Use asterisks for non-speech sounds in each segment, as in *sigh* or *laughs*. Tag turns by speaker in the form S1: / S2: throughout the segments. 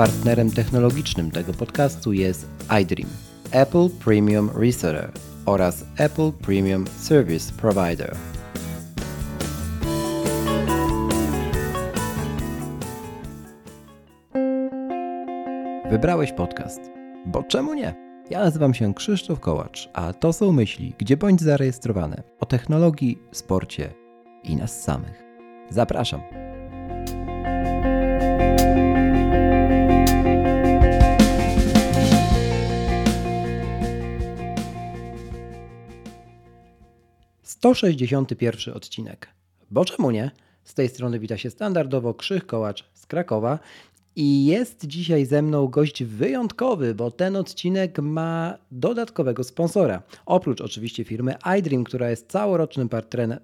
S1: Partnerem technologicznym tego podcastu jest iDream, Apple Premium Reseller oraz Apple Premium Service Provider. Wybrałeś podcast, bo czemu nie? Ja nazywam się Krzysztof Kołacz, a to są myśli, gdzie bądź zarejestrowane o technologii, sporcie i nas samych. Zapraszam. Sto sześćdziesiąty pierwszy odcinek. Bo czemu nie? Z tej strony wita się standardowo Krzych Kołacz z Krakowa i jest dzisiaj ze mną gość wyjątkowy, bo ten odcinek ma dodatkowego sponsora. Oprócz oczywiście firmy iDream, która jest całorocznym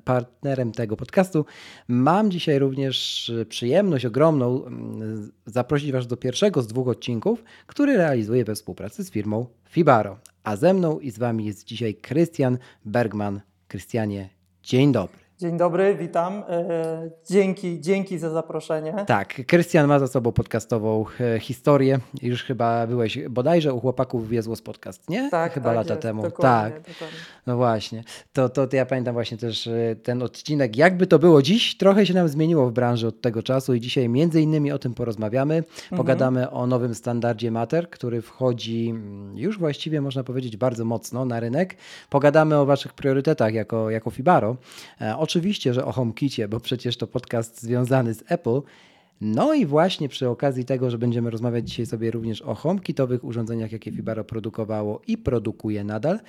S1: partnerem tego podcastu, mam dzisiaj również przyjemność ogromną mm, zaprosić Was do pierwszego z dwóch odcinków, który realizuję we współpracy z firmą Fibaro. A ze mną i z Wami jest dzisiaj Krystian Bergman. Krystianie, dzień dobry.
S2: Dzień dobry, witam. E, dzięki, dzięki za zaproszenie.
S1: Tak, Krystian ma za sobą podcastową e, historię. Już chyba byłeś bodajże u chłopaków Wiezłos podcast, nie?
S2: Tak,
S1: chyba
S2: tak
S1: lata
S2: jest,
S1: temu.
S2: Dokładnie,
S1: tak.
S2: Dokładnie.
S1: No właśnie. To, to, to ja pamiętam właśnie też e, ten odcinek. Jakby to było dziś, trochę się nam zmieniło w branży od tego czasu i dzisiaj między innymi o tym porozmawiamy.
S2: Mhm.
S1: Pogadamy o nowym standardzie Mater, który wchodzi mm, już właściwie można powiedzieć bardzo mocno na rynek. Pogadamy o waszych priorytetach jako, jako Fibaro. E, oczywiście, że o HomeKicie, bo przecież to podcast związany z Apple. No i właśnie przy okazji tego, że będziemy rozmawiać dzisiaj sobie również o HomeKitowych urządzeniach, jakie Fibaro produkowało i produkuje nadal,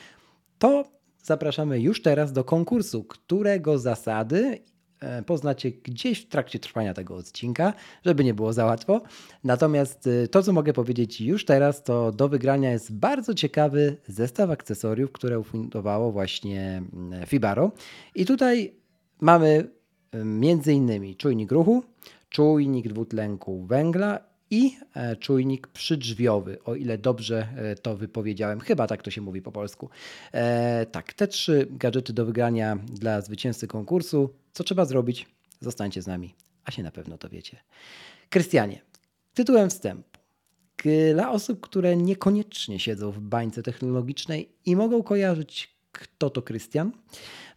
S1: to zapraszamy już teraz do konkursu, którego zasady e, poznacie gdzieś w trakcie trwania tego odcinka, żeby nie było za łatwo. Natomiast e, to, co mogę powiedzieć już teraz, to do wygrania jest bardzo ciekawy zestaw akcesoriów, które ufundowało właśnie mm, Fibaro. I tutaj mamy e, między innymi czujnik ruchu, czujnik dwutlenku węgla i e, czujnik przydrzwiowy, o ile dobrze e, to wypowiedziałem. Chyba tak to się mówi po polsku. E, tak, te trzy gadżety do wygrania dla zwycięzcy konkursu. Co trzeba zrobić? Zostańcie z nami, a się na pewno dowiecie. Krystianie, tytułem wstępu. Dla osób, które niekoniecznie siedzą w bańce technologicznej i mogą kojarzyć, kto to Krystian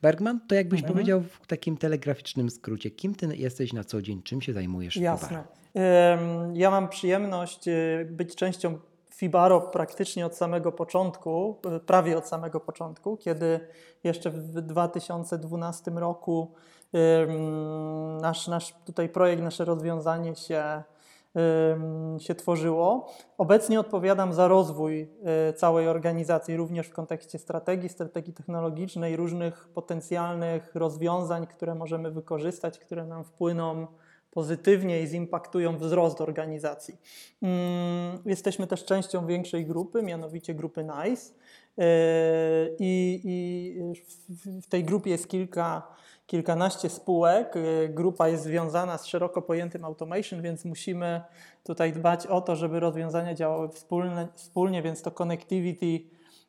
S1: Bergman, to jakbyś
S2: Mhm.
S1: powiedział w takim telegraficznym skrócie, kim ty jesteś na co dzień, czym się zajmujesz w
S2: Jasne. Ja mam przyjemność y, być częścią Fibaro praktycznie od samego początku, y, prawie od samego początku, kiedy jeszcze w 2012 roku nasz, nasz tutaj projekt, nasze rozwiązanie się, się tworzyło. Obecnie odpowiadam za rozwój y, całej organizacji, również w kontekście strategii, strategii technologicznej, różnych potencjalnych rozwiązań, które możemy wykorzystać, które nam wpłyną pozytywnie i zimpaktują wzrost organizacji. Mm, Jesteśmy też częścią większej grupy, mianowicie grupy NICE. Yy, I, w- tej grupie jest kilka, kilkanaście spółek. Yy, Grupa jest związana z szeroko pojętym automation, więc musimy tutaj dbać o to, żeby rozwiązania działały wspólne, wspólnie, więc to connectivity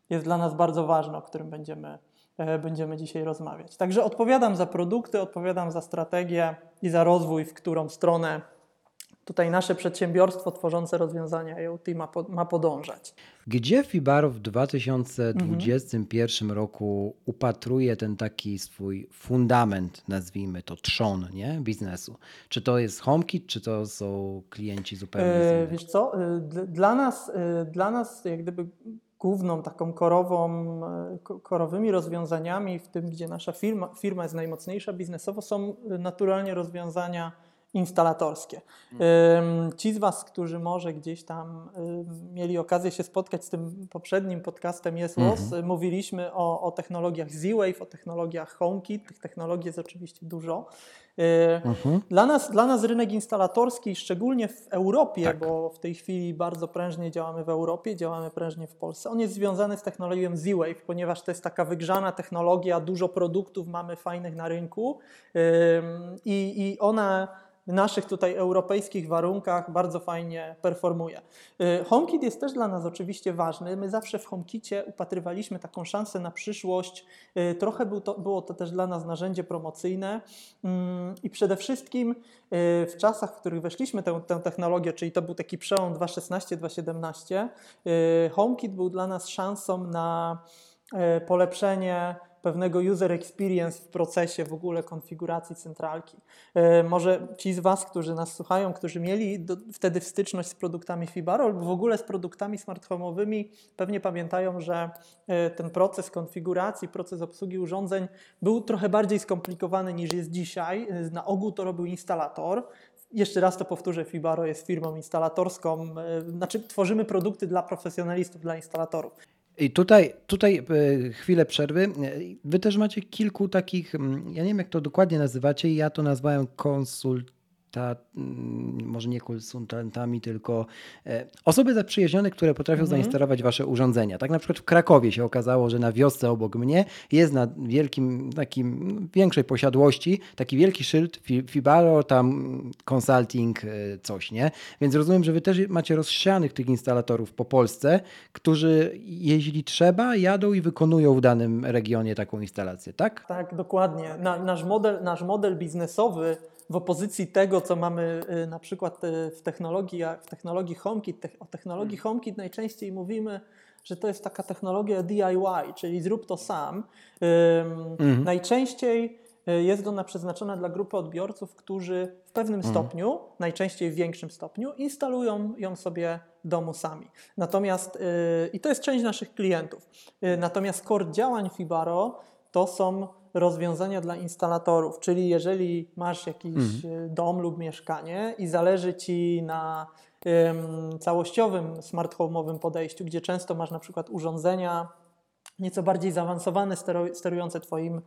S2: jest dla nas bardzo ważne, o którym będziemy, e, będziemy dzisiaj rozmawiać. Także odpowiadam za produkty, odpowiadam za strategię i za rozwój, w którą stronę tutaj nasze przedsiębiorstwo tworzące rozwiązania IoT ma, po, ma podążać.
S1: Gdzie Fibaro w 2021 roku upatruje ten taki swój fundament, nazwijmy to trzon, nie? biznesu? Czy to jest HomeKit, czy to są klienci zupełnie
S2: E,
S1: innych?
S2: Wiesz co, e, dla nas, e, dla nas jak gdyby główną taką korową, e, ko- korowymi rozwiązaniami w tym, gdzie nasza firma, firma jest najmocniejsza biznesowo, są naturalnie rozwiązania instalatorskie. Em, Ci z Was, którzy może gdzieś tam mieli okazję się spotkać z tym poprzednim podcastem Jest Los, e, mówiliśmy o, o technologiach Z-Wave, o technologiach HomeKit, tych technologii jest oczywiście dużo. E,
S1: Mhm.
S2: Dla nas, dla nas rynek instalatorski, szczególnie w Europie,
S1: Tak.
S2: bo w tej chwili bardzo prężnie działamy w Europie, działamy prężnie w Polsce, on jest związany z technologią Z-Wave, ponieważ to jest taka wygrzana technologia, dużo produktów mamy fajnych na rynku i ona w naszych tutaj europejskich warunkach bardzo fajnie performuje. Y, HomeKit jest też dla nas oczywiście ważny. My zawsze w HomeKicie upatrywaliśmy taką szansę na przyszłość. Y, trochę był to, było to też dla nas narzędzie promocyjne mm, i przede wszystkim y, w czasach, w których weszliśmy tę, tę technologię, czyli to był taki przełom 2016-2017, HomeKit był dla nas szansą na polepszenie pewnego user experience w procesie w ogóle konfiguracji centralki. E, może ci z Was, którzy nas słuchają, którzy mieli do, wtedy styczność z produktami Fibaro albo w ogóle z produktami smart home'owymi, pewnie pamiętają, że e, ten proces konfiguracji, proces obsługi urządzeń był trochę bardziej skomplikowany niż jest dzisiaj. E, na ogół to robił instalator. Jeszcze raz to powtórzę, Fibaro jest firmą instalatorską, znaczy tworzymy produkty dla profesjonalistów, dla instalatorów.
S1: I tutaj, tutaj e, chwilę przerwy. Wy też macie kilku takich, mm, ja nie wiem jak to dokładnie nazywacie, ja to nazwałem konsult ta, mm, może nie konsultantami, tylko e, osoby zaprzyjaźnione, które potrafią mhm. zainstalować wasze urządzenia. Tak na przykład w Krakowie się okazało, że na wiosce obok mnie jest na wielkim, takim większej posiadłości taki wielki szyld Fibaro, tam consulting, e, coś, nie? Więc rozumiem, że wy też macie rozsianych tych instalatorów po Polsce, którzy jeśli trzeba, jadą i wykonują w danym regionie taką instalację, tak?
S2: Tak, dokładnie. Na, nasz, model, nasz model biznesowy w opozycji tego, co mamy y, na przykład y, w technologii, w technologii HomeKit. O technologii hmm. HomeKit najczęściej mówimy, że to jest taka technologia DIY, czyli zrób to sam. Mhm. Najczęściej y, jest ona przeznaczona dla grupy odbiorców, którzy w pewnym mhm. stopniu, najczęściej w większym stopniu, instalują ją sobie w domu sami. Natomiast, i to jest część naszych klientów, natomiast core działań Fibaro to są rozwiązania dla instalatorów, czyli jeżeli masz jakiś mhm. dom lub mieszkanie i zależy Ci na um, całościowym smart home'owym podejściu, gdzie często masz na przykład urządzenia nieco bardziej zaawansowane, sterujące Twoim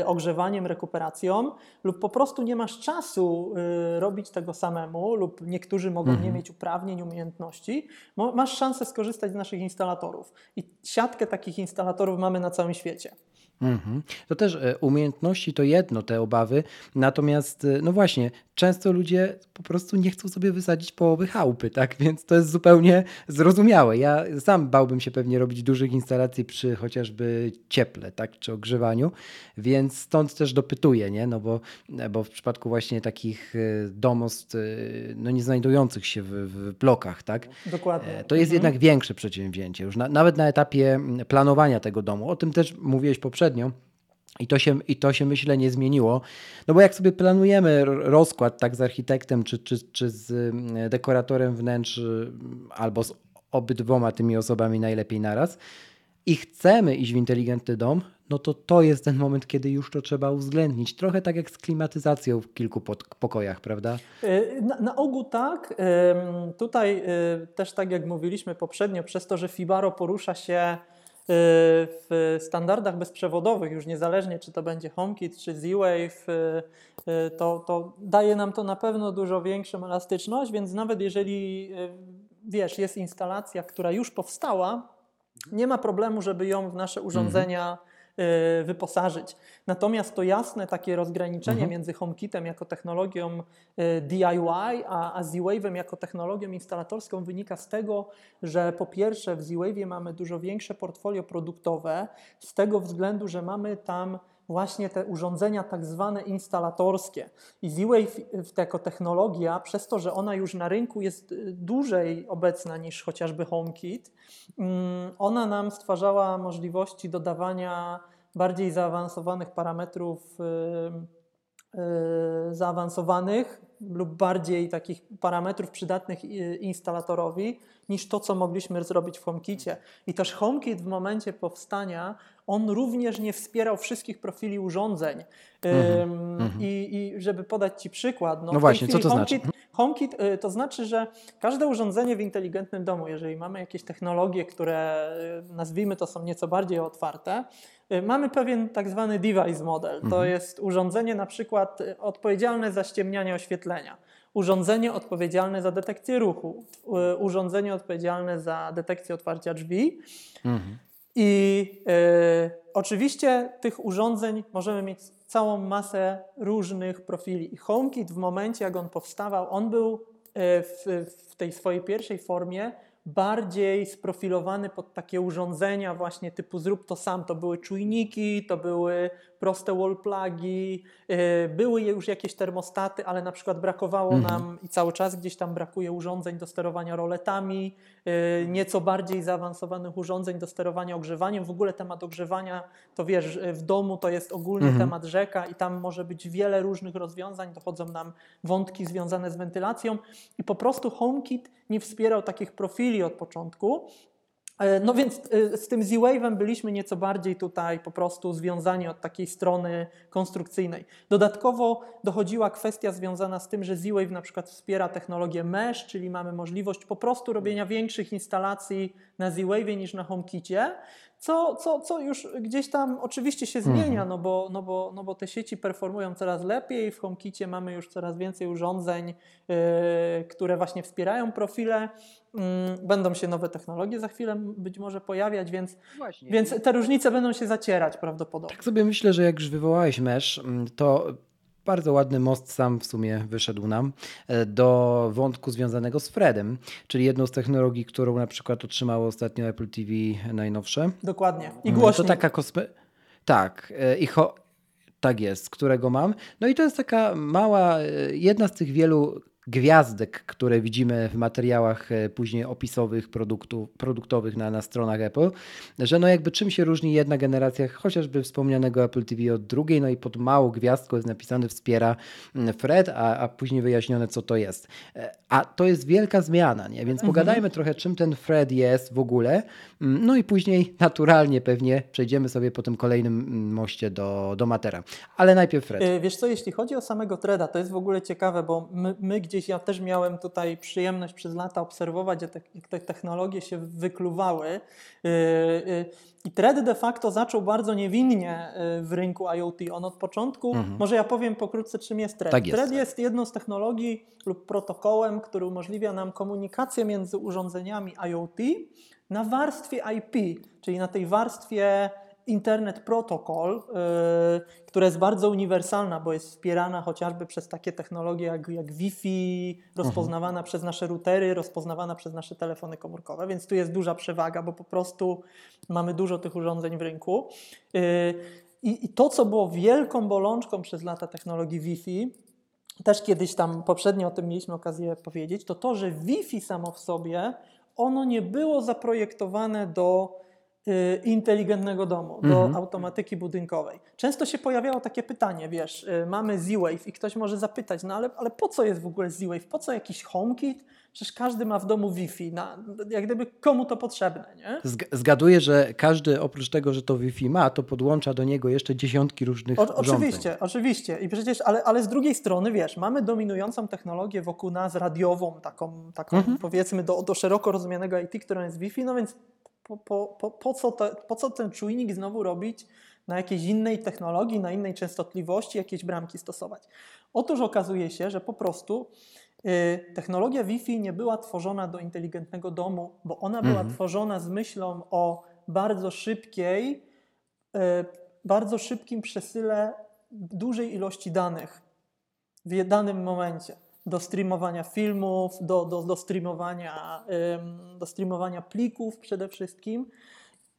S2: y, ogrzewaniem, rekuperacją, lub po prostu nie masz czasu y, robić tego samemu, lub niektórzy mogą mhm. nie mieć uprawnień, umiejętności, masz szansę skorzystać z naszych instalatorów. I siatkę takich instalatorów mamy na całym świecie.
S1: Mhm. To też e, umiejętności to jedno, te obawy, natomiast e, no właśnie, często ludzie po prostu nie chcą sobie wysadzić połowy chałupy, tak? Więc to jest zupełnie zrozumiałe. Ja sam bałbym się pewnie robić dużych instalacji przy chociażby cieple, tak? Czy ogrzewaniu, więc stąd też dopytuję, nie? No bo, bo w przypadku właśnie takich e, domostw, no nie znajdujących się w, w blokach, tak?
S2: Dokładnie.
S1: To jest mhm. jednak większe przedsięwzięcie, już na, nawet na etapie planowania tego domu. O tym też mówiłeś poprzednio. I to, się, I to się myślę nie zmieniło. No bo jak sobie planujemy rozkład tak z architektem czy, czy, czy z mm, dekoratorem wnętrz mm, albo z obydwoma tymi osobami najlepiej naraz i chcemy iść w inteligentny dom, no to to jest ten moment, kiedy już to trzeba uwzględnić. Trochę tak jak z klimatyzacją w kilku pokojach, prawda?
S2: E, na, na ogół tak. Tutaj e, też tak jak mówiliśmy poprzednio, przez to, że Fibaro porusza się w standardach bezprzewodowych, już niezależnie czy to będzie HomeKit czy Z-Wave, y, y, to, to daje nam to na pewno dużo większą elastyczność, więc nawet jeżeli y, wiesz, jest instalacja, która już powstała, nie ma problemu, żeby ją w nasze urządzenia wyposażyć. Natomiast to jasne takie rozgraniczenie mhm. między HomeKitem jako technologią y, DIY, a, a Z-Wave'em jako technologią instalatorską wynika z tego, że po pierwsze w Z-Wave'ie mamy dużo większe portfolio produktowe, z tego względu, że mamy tam właśnie te urządzenia tak zwane instalatorskie. I Z-Wave jako technologia, przez to, że ona już na rynku jest y, dłużej obecna niż chociażby HomeKit, mm, ona nam stwarzała możliwości dodawania bardziej zaawansowanych parametrów y, y, zaawansowanych lub bardziej takich parametrów przydatnych instalatorowi niż to, co mogliśmy zrobić w HomeKicie. I też HomeKit w momencie powstania on również nie wspierał wszystkich profili urządzeń. Mm-hmm. I, I, żeby podać Ci przykład.
S1: No, no właśnie, co to HomeKit, znaczy?
S2: HomeKit y, to znaczy, że każde urządzenie w inteligentnym domu, jeżeli mamy jakieś technologie, które y, nazwijmy to są nieco bardziej otwarte, y, mamy pewien tak zwany device model. To mm-hmm. jest urządzenie na przykład odpowiedzialne za ściemnianie oświetlenia urządzenie odpowiedzialne za detekcję ruchu, urządzenie odpowiedzialne za detekcję otwarcia drzwi. Mhm. I e, oczywiście tych urządzeń możemy mieć całą masę różnych profili. I HomeKit w momencie, jak on powstawał, on był e, w, w tej swojej pierwszej formie bardziej sprofilowany pod takie urządzenia właśnie typu zrób to sam. To były czujniki, to były proste wall plugi, y, były już jakieś termostaty, ale na przykład brakowało mhm. nam i cały czas gdzieś tam brakuje urządzeń do sterowania roletami, y, nieco bardziej zaawansowanych urządzeń do sterowania ogrzewaniem. W ogóle temat ogrzewania, to wiesz, w domu to jest ogólny mhm. temat rzeka i tam może być wiele różnych rozwiązań, dochodzą nam wątki związane z wentylacją i po prostu HomeKit nie wspierał takich profili od początku, no więc e, z tym Z-Wave'em byliśmy nieco bardziej tutaj po prostu związani od takiej strony konstrukcyjnej. Dodatkowo dochodziła kwestia związana z tym, że Z-Wave na przykład wspiera technologię mesh, czyli mamy możliwość po prostu robienia większych instalacji na Z-Wave'ie niż na HomeKicie, co, co, co już gdzieś tam oczywiście się zmienia, mhm. no, bo, no, bo, no bo te sieci performują coraz lepiej, w HomeKicie mamy już coraz więcej urządzeń, yy, które właśnie wspierają profile, yy, będą się nowe technologie za chwilę być może pojawiać, więc, więc te różnice będą się zacierać prawdopodobnie.
S1: Tak sobie myślę, że jak już wywołałeś mesh, mm, to bardzo ładny most sam w sumie wyszedł nam e, do wątku związanego z Fredem, czyli jedną z technologii, którą na przykład otrzymało ostatnio Apple TV najnowsze.
S2: Dokładnie. I mm, głośniej.
S1: To taka kosme... Tak. E, I ho... Tak jest, którego mam. No i to jest taka mała, e, jedna z tych wielu gwiazdek, które widzimy w materiałach e, później opisowych produktów, produktowych na, na stronach Apple, że no jakby czym się różni jedna generacja chociażby wspomnianego Apple TV od drugiej, no i pod małą gwiazdką jest napisane wspiera mm, Fred, a, a później wyjaśnione co to jest. E, a to jest wielka zmiana, nie? więc mhm. pogadajmy trochę czym ten Fred jest w ogóle, mm, no i później naturalnie pewnie przejdziemy sobie po tym kolejnym mm, moście do, do Matera. Ale najpierw Fred.
S2: E, wiesz co, jeśli chodzi o samego Threada, to jest w ogóle ciekawe, bo my, my gdzieś gdzieś ja też miałem tutaj przyjemność przez lata obserwować, jak te, jak te technologie się wykluwały. Y, y, I Thread de facto zaczął bardzo niewinnie y, w rynku IoT. On od początku, mhm. może ja powiem pokrótce, czym jest Thread.
S1: Tak jest.
S2: Thread jest jedną z technologii lub protokołem, który umożliwia nam komunikację między urządzeniami IoT na warstwie IP, czyli na tej warstwie Internet Protocol, y, która jest bardzo uniwersalna, bo jest wspierana chociażby przez takie technologie jak, jak Wi-Fi, rozpoznawana mhm. przez nasze routery, rozpoznawana przez nasze telefony komórkowe, więc tu jest duża przewaga, bo po prostu mamy dużo tych urządzeń w rynku. Y, I, to, co było wielką bolączką przez lata technologii Wi-Fi, też kiedyś tam poprzednio o tym mieliśmy okazję powiedzieć, to to, że Wi-Fi samo w sobie, ono nie było zaprojektowane do inteligentnego domu, do mhm. automatyki budynkowej. Często się pojawiało takie pytanie, wiesz, y, mamy Z-Wave i ktoś może zapytać, no ale, ale po co jest w ogóle Z-Wave? Po co jakiś HomeKit? Przecież każdy ma w domu Wi-Fi. Na, jak gdyby komu to potrzebne, nie?
S1: Zgaduję, że każdy oprócz tego, że to Wi-Fi ma, to podłącza do niego jeszcze dziesiątki różnych o,
S2: urządzeń. Oczywiście, oczywiście. I przecież, ale, ale z drugiej strony, wiesz, mamy dominującą technologię wokół nas radiową, taką, taką mhm. powiedzmy do, do szeroko rozumianego IT, którą jest Wi-Fi, no więc po, po, po, po, co te, po co ten czujnik znowu robić na jakiejś innej technologii, na innej częstotliwości, jakieś bramki stosować? Otóż okazuje się, że po prostu y, technologia Wi-Fi nie była tworzona do inteligentnego domu, bo ona była mhm. tworzona z myślą o bardzo szybkiej, y, bardzo szybkim przesyle dużej ilości danych w danym momencie do streamowania filmów, do, do, do, streamowania, do streamowania plików przede wszystkim.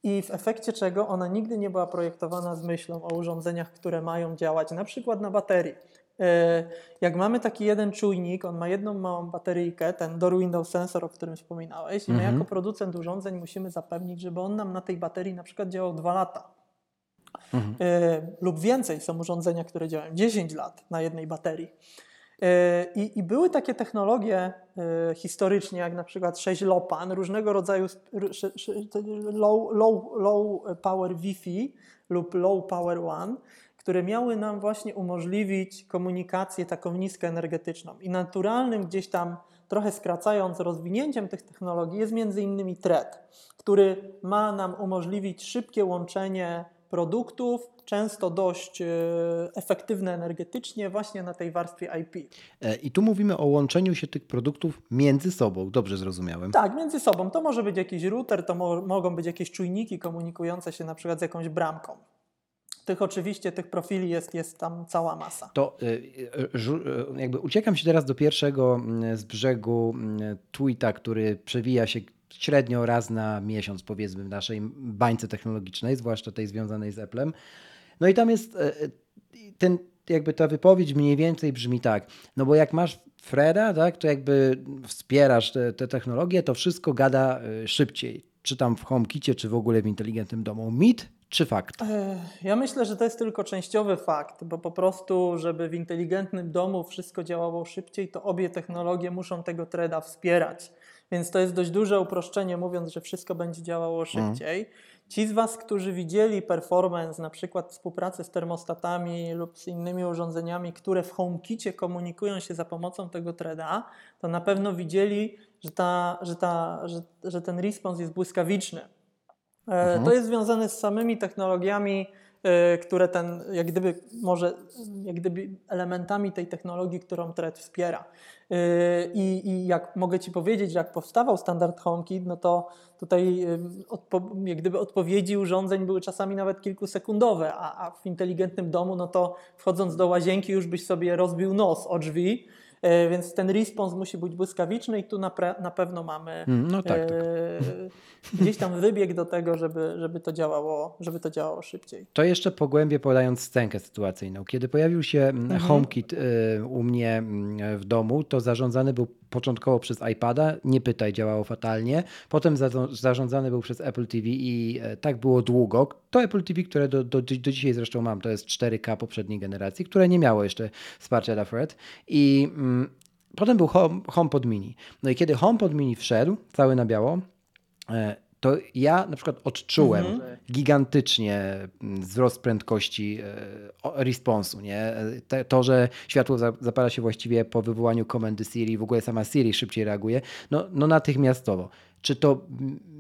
S2: I w efekcie czego ona nigdy nie była projektowana z myślą o urządzeniach, które mają działać na przykład na baterii. E, jak mamy taki jeden czujnik, on ma jedną małą bateryjkę, ten door window sensor, o którym wspominałeś, i my mhm. jako producent urządzeń musimy zapewnić, żeby on nam na tej baterii na przykład działał 2 lata. Mhm. E, lub więcej są urządzenia, które działają 10 lat na jednej baterii. E, I, I, były takie technologie e, historycznie, jak na przykład 6LoWPAN, różnego rodzaju low, low, low power Wi-Fi lub low power WAN, które miały nam właśnie umożliwić komunikację taką niskoenergetyczną. I naturalnym gdzieś tam, trochę skracając rozwinięciem tych technologii, jest między innymi Thread, który ma nam umożliwić szybkie łączenie produktów, często dość e, efektywne energetycznie, właśnie na tej warstwie IP.
S1: E, I tu mówimy o łączeniu się tych produktów między sobą, dobrze zrozumiałem.
S2: Tak, między sobą. To może być jakiś router, to mo mogą być jakieś czujniki komunikujące się na przykład z jakąś bramką. Tych oczywiście, tych profili jest, jest tam cała masa.
S1: To y, jakby uciekam się teraz do pierwszego mm, z brzegu mm, tweeta, który przewija się średnio raz na miesiąc, powiedzmy, w naszej bańce technologicznej, zwłaszcza tej związanej z Applem. No i tam jest ten, jakby ta wypowiedź mniej więcej brzmi tak, no bo jak masz Freda, tak, to jakby wspierasz te, te technologie, to wszystko gada szybciej. Czy tam w HomeKicie, czy w ogóle w inteligentnym domu. Mit czy fakt?
S2: Ja myślę, że to jest tylko częściowy fakt, bo po prostu, żeby w inteligentnym domu wszystko działało szybciej, to obie technologie muszą tego treda wspierać. Więc to jest dość duże uproszczenie, mówiąc, że wszystko będzie działało mhm. szybciej. Ci z Was, którzy widzieli performance, na przykład współpracy z termostatami lub z innymi urządzeniami, które w HomeKicie komunikują się za pomocą tego treda, to na pewno widzieli, że, ta, że, ta, że, że ten response jest błyskawiczny. Mhm. To jest związane z samymi technologiami, które ten, jak gdyby może, jak gdyby elementami tej technologii, którą Thread wspiera. E, I, I, jak mogę Ci powiedzieć, jak powstawał standard HomeKit, no to tutaj odpo, jak gdyby odpowiedzi urządzeń były czasami nawet kilkusekundowe, a, a w inteligentnym domu, no to wchodząc do łazienki już byś sobie rozbił nos o drzwi, więc ten respons musi być błyskawiczny i tu na, na pewno mamy
S1: mm, no tak, tak. e,
S2: gdzieś tam wybieg do tego, żeby, żeby, to działało, żeby to działało szybciej.
S1: To jeszcze pogłębię podając scenkę sytuacyjną. Kiedy pojawił się mhm. HomeKit y, u mnie mm, w domu, to zarządzany był początkowo przez iPada, nie pytaj, działało fatalnie. Potem za, zarządzany był przez Apple TV i e, tak było długo. To Apple TV, które do, do, do dzisiaj zresztą mam, to jest 4K poprzedniej generacji, które nie miało jeszcze wsparcia dla Fred. I mm, potem był Home, HomePod Mini. No i kiedy HomePod Mini wszedł, cały na biało, e, to ja na przykład odczułem mhm. gigantycznie mm, wzrost prędkości e, responsu. Nie? To, że światło zapala się właściwie po wywołaniu komendy Siri, w ogóle sama Siri szybciej reaguje, no, no natychmiastowo. Czy to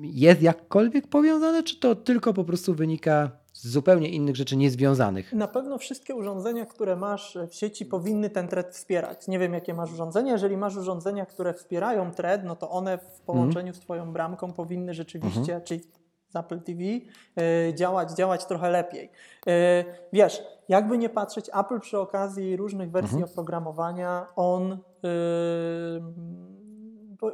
S1: jest jakkolwiek powiązane, czy to tylko po prostu wynika z zupełnie innych rzeczy niezwiązanych?
S2: Na pewno wszystkie urządzenia, które masz w sieci powinny ten thread wspierać. Nie wiem, jakie masz urządzenia. Jeżeli masz urządzenia, które wspierają thread, no to one w połączeniu z Twoją bramką powinny rzeczywiście, mhm. czyli z Apple TV, y, działać, działać trochę lepiej. Y, wiesz, jakby nie patrzeć, Apple przy okazji różnych wersji mhm. oprogramowania, on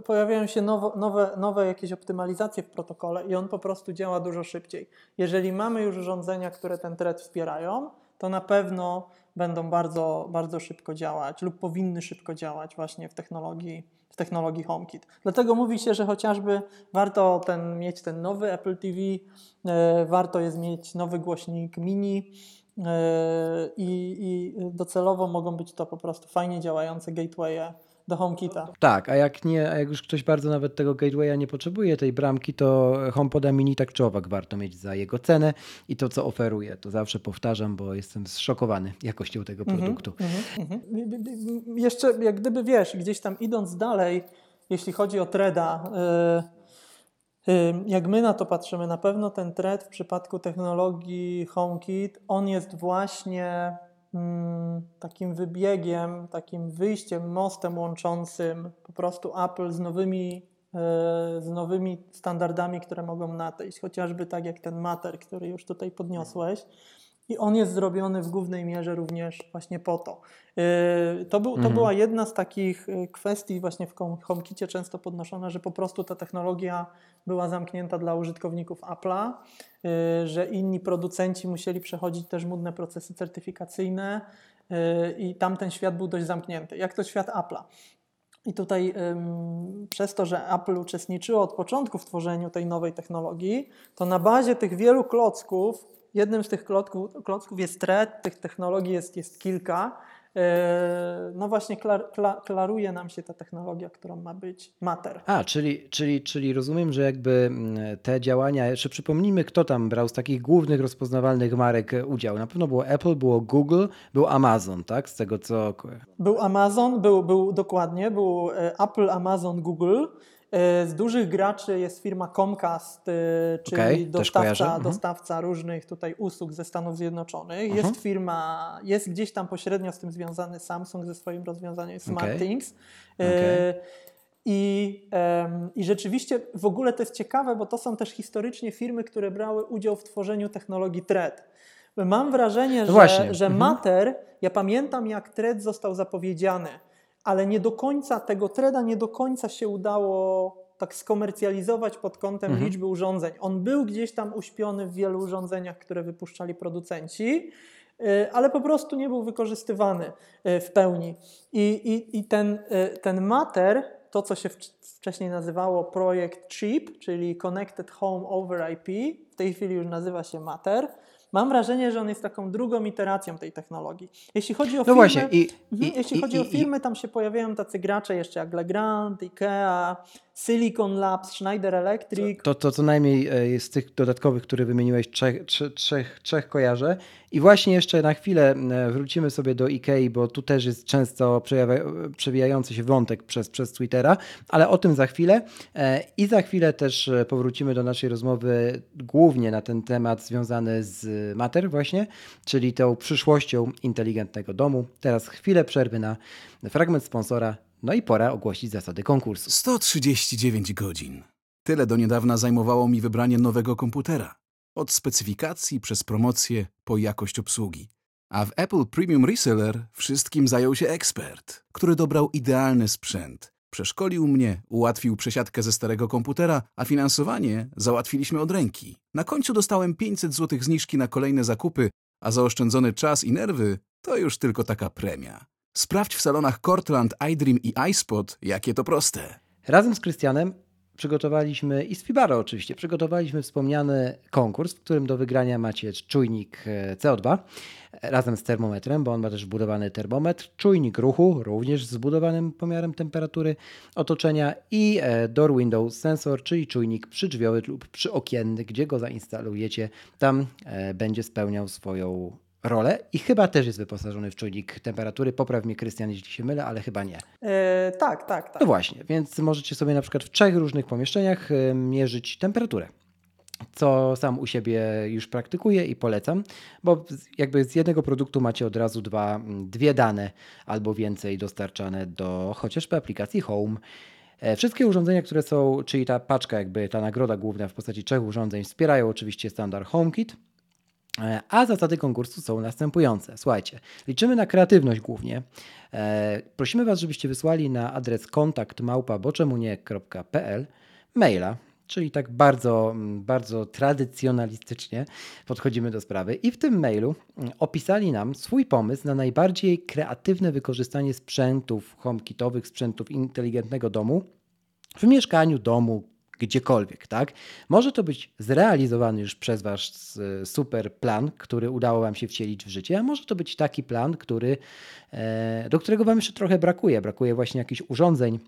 S2: pojawiają się nowo, nowe, nowe jakieś optymalizacje w protokole i on po prostu działa dużo szybciej. Jeżeli mamy już urządzenia, które ten thread wspierają, to na pewno będą bardzo, bardzo szybko działać lub powinny szybko działać właśnie w technologii, w technologii HomeKit. Dlatego mówi się, że chociażby warto ten, mieć ten nowy Apple TV, e, warto jest mieć nowy głośnik mini, e, i, i docelowo mogą być to po prostu fajnie działające gatewaye do HomeKita.
S1: Tak, a jak nie, a jak już ktoś bardzo nawet tego gatewaya nie potrzebuje, tej bramki, to HomePoda mini tak czy owak warto mieć za jego cenę i to, co oferuje. To zawsze powtarzam, bo jestem zszokowany jakością tego mhm, produktu. Mm -hmm,
S2: mm -hmm. Jeszcze jak gdyby wiesz, gdzieś tam idąc dalej, jeśli chodzi o Treda, yy, yy, jak my na to patrzymy, na pewno ten thread w przypadku technologii HomeKit, on jest właśnie takim wybiegiem, takim wyjściem, mostem łączącym po prostu Apple z nowymi, e, z nowymi standardami, które mogą nadejść, chociażby tak jak ten Matter, który już tutaj podniosłeś. I on jest zrobiony w głównej mierze również właśnie po to. E, to, był, to mhm. była jedna z takich e, kwestii właśnie w HomeKicie często podnoszona, że po prostu ta technologia była zamknięta dla użytkowników Apple'a, e, że inni producenci musieli przechodzić też mudne procesy certyfikacyjne i tamten świat był dość zamknięty. Jak to świat Apple'a? I tutaj ym, przez to, że Apple uczestniczyło od początku w tworzeniu tej nowej technologii, to na bazie tych wielu klocków Jednym z tych klocków, klocków jest thread, tych technologii jest, jest kilka. E, no właśnie klar, klar, klaruje nam się ta technologia, którą ma być Matter.
S1: A, czyli, czyli, czyli rozumiem, że jakby mm, te działania, jeszcze przypomnijmy, kto tam brał z takich głównych rozpoznawalnych marek udział. Na pewno było Apple, było Google, był Amazon, tak? Z tego co...
S2: Był Amazon, był, był dokładnie, był e, Apple, Amazon, Google. E, z dużych graczy jest firma Comcast, e, czyli
S1: też
S2: dostawca.
S1: Mhm.
S2: dostawca różnych tutaj usług ze Stanów Zjednoczonych.
S1: Mhm.
S2: Jest firma, jest gdzieś tam pośrednio z tym związany Samsung ze swoim rozwiązaniem Smart
S1: Okej.
S2: Things. E,
S1: Okej.
S2: I, I rzeczywiście w ogóle to jest ciekawe, bo to są też historycznie firmy, które brały udział w tworzeniu technologii Thread. Mam wrażenie, że,
S1: właśnie.
S2: że
S1: Mhm.
S2: Matter, ja pamiętam jak Thread został zapowiedziany, ale nie do końca tego Threada nie do końca się udało tak skomercjalizować pod kątem
S1: Mhm.
S2: liczby urządzeń. On był gdzieś tam uśpiony w wielu urządzeniach, które wypuszczali producenci, y, ale po prostu nie był wykorzystywany y, w pełni. I, i, i ten, y, ten Matter, to co się wcz- wcześniej nazywało projekt CHIP, czyli Connected Home over IP, w tej chwili już nazywa się Matter. Mam wrażenie, że on jest taką drugą iteracją tej technologii. Jeśli chodzi o
S1: No
S2: firmy,
S1: właśnie, i,
S2: Mhm.
S1: i,
S2: Jeśli
S1: i,
S2: chodzi o firmy, tam się pojawiają tacy gracze jeszcze jak Legrand, Ikea, Silicon Labs, Schneider Electric.
S1: To, to co najmniej e, z tych dodatkowych, które wymieniłeś, trzech, trzech, trzech, kojarzę. I właśnie jeszcze na chwilę e, wrócimy sobie do Ikei, bo tu też jest często przewijający się wątek przez, przez Twittera, ale o tym za chwilę. E, I za chwilę też powrócimy do naszej rozmowy głównie na ten temat związany z Mater właśnie, czyli tą przyszłością inteligentnego domu. Teraz chwilę przerwy na fragment sponsora, no i pora ogłosić zasady konkursu.
S3: 139 godzin. Tyle do niedawna zajmowało mi wybranie nowego komputera. Od specyfikacji przez promocję po jakość obsługi. A w Apple Premium Reseller wszystkim zajął się ekspert, który dobrał idealny sprzęt. Przeszkolił mnie, ułatwił przesiadkę ze starego komputera, a finansowanie załatwiliśmy od ręki. Na końcu dostałem 500 zł zniżki na kolejne zakupy, a zaoszczędzony czas i nerwy to już tylko taka premia. Sprawdź w salonach Cortland, iDream i iSpot, jakie to proste.
S1: Razem z Krystianem przygotowaliśmy i z Fibaro oczywiście, przygotowaliśmy wspomniany konkurs, w którym do wygrania macie czujnik e, CO2 e, razem z termometrem, bo on ma też wbudowany termometr, czujnik ruchu, również z zbudowanym pomiarem temperatury otoczenia i e, door window sensor, czyli czujnik przydrzwiowy lub przyokienny, gdzie go zainstalujecie, tam e, będzie spełniał swoją rolę i chyba też jest wyposażony w czujnik temperatury. Popraw mnie Krystian, jeśli się mylę, ale chyba nie.
S2: E, tak, tak, tak.
S1: No właśnie, więc możecie sobie na przykład w trzech różnych pomieszczeniach y, mierzyć temperaturę. Co sam u siebie już praktykuję i polecam, bo jakby z jednego produktu macie od razu dwa, dwie dane albo więcej dostarczane do chociażby aplikacji Home. E, Wszystkie urządzenia, które są, czyli ta paczka, jakby ta nagroda główna w postaci trzech urządzeń, wspierają oczywiście standard HomeKit. E, A zasady konkursu są następujące. Słuchajcie, liczymy na kreatywność głównie. E, Prosimy Was, żebyście wysłali na adres kontakt maila, czyli tak bardzo, mm, bardzo tradycjonalistycznie podchodzimy do sprawy i w tym mailu mm, opisali nam swój pomysł na najbardziej kreatywne wykorzystanie sprzętów homekitowych, sprzętów inteligentnego domu w mieszkaniu, domu, gdziekolwiek, tak? Może to być zrealizowany już przez Was e, super plan, który udało Wam się wcielić w życie, a może to być taki plan, który, e, do którego Wam jeszcze trochę brakuje. Brakuje właśnie jakichś urządzeń,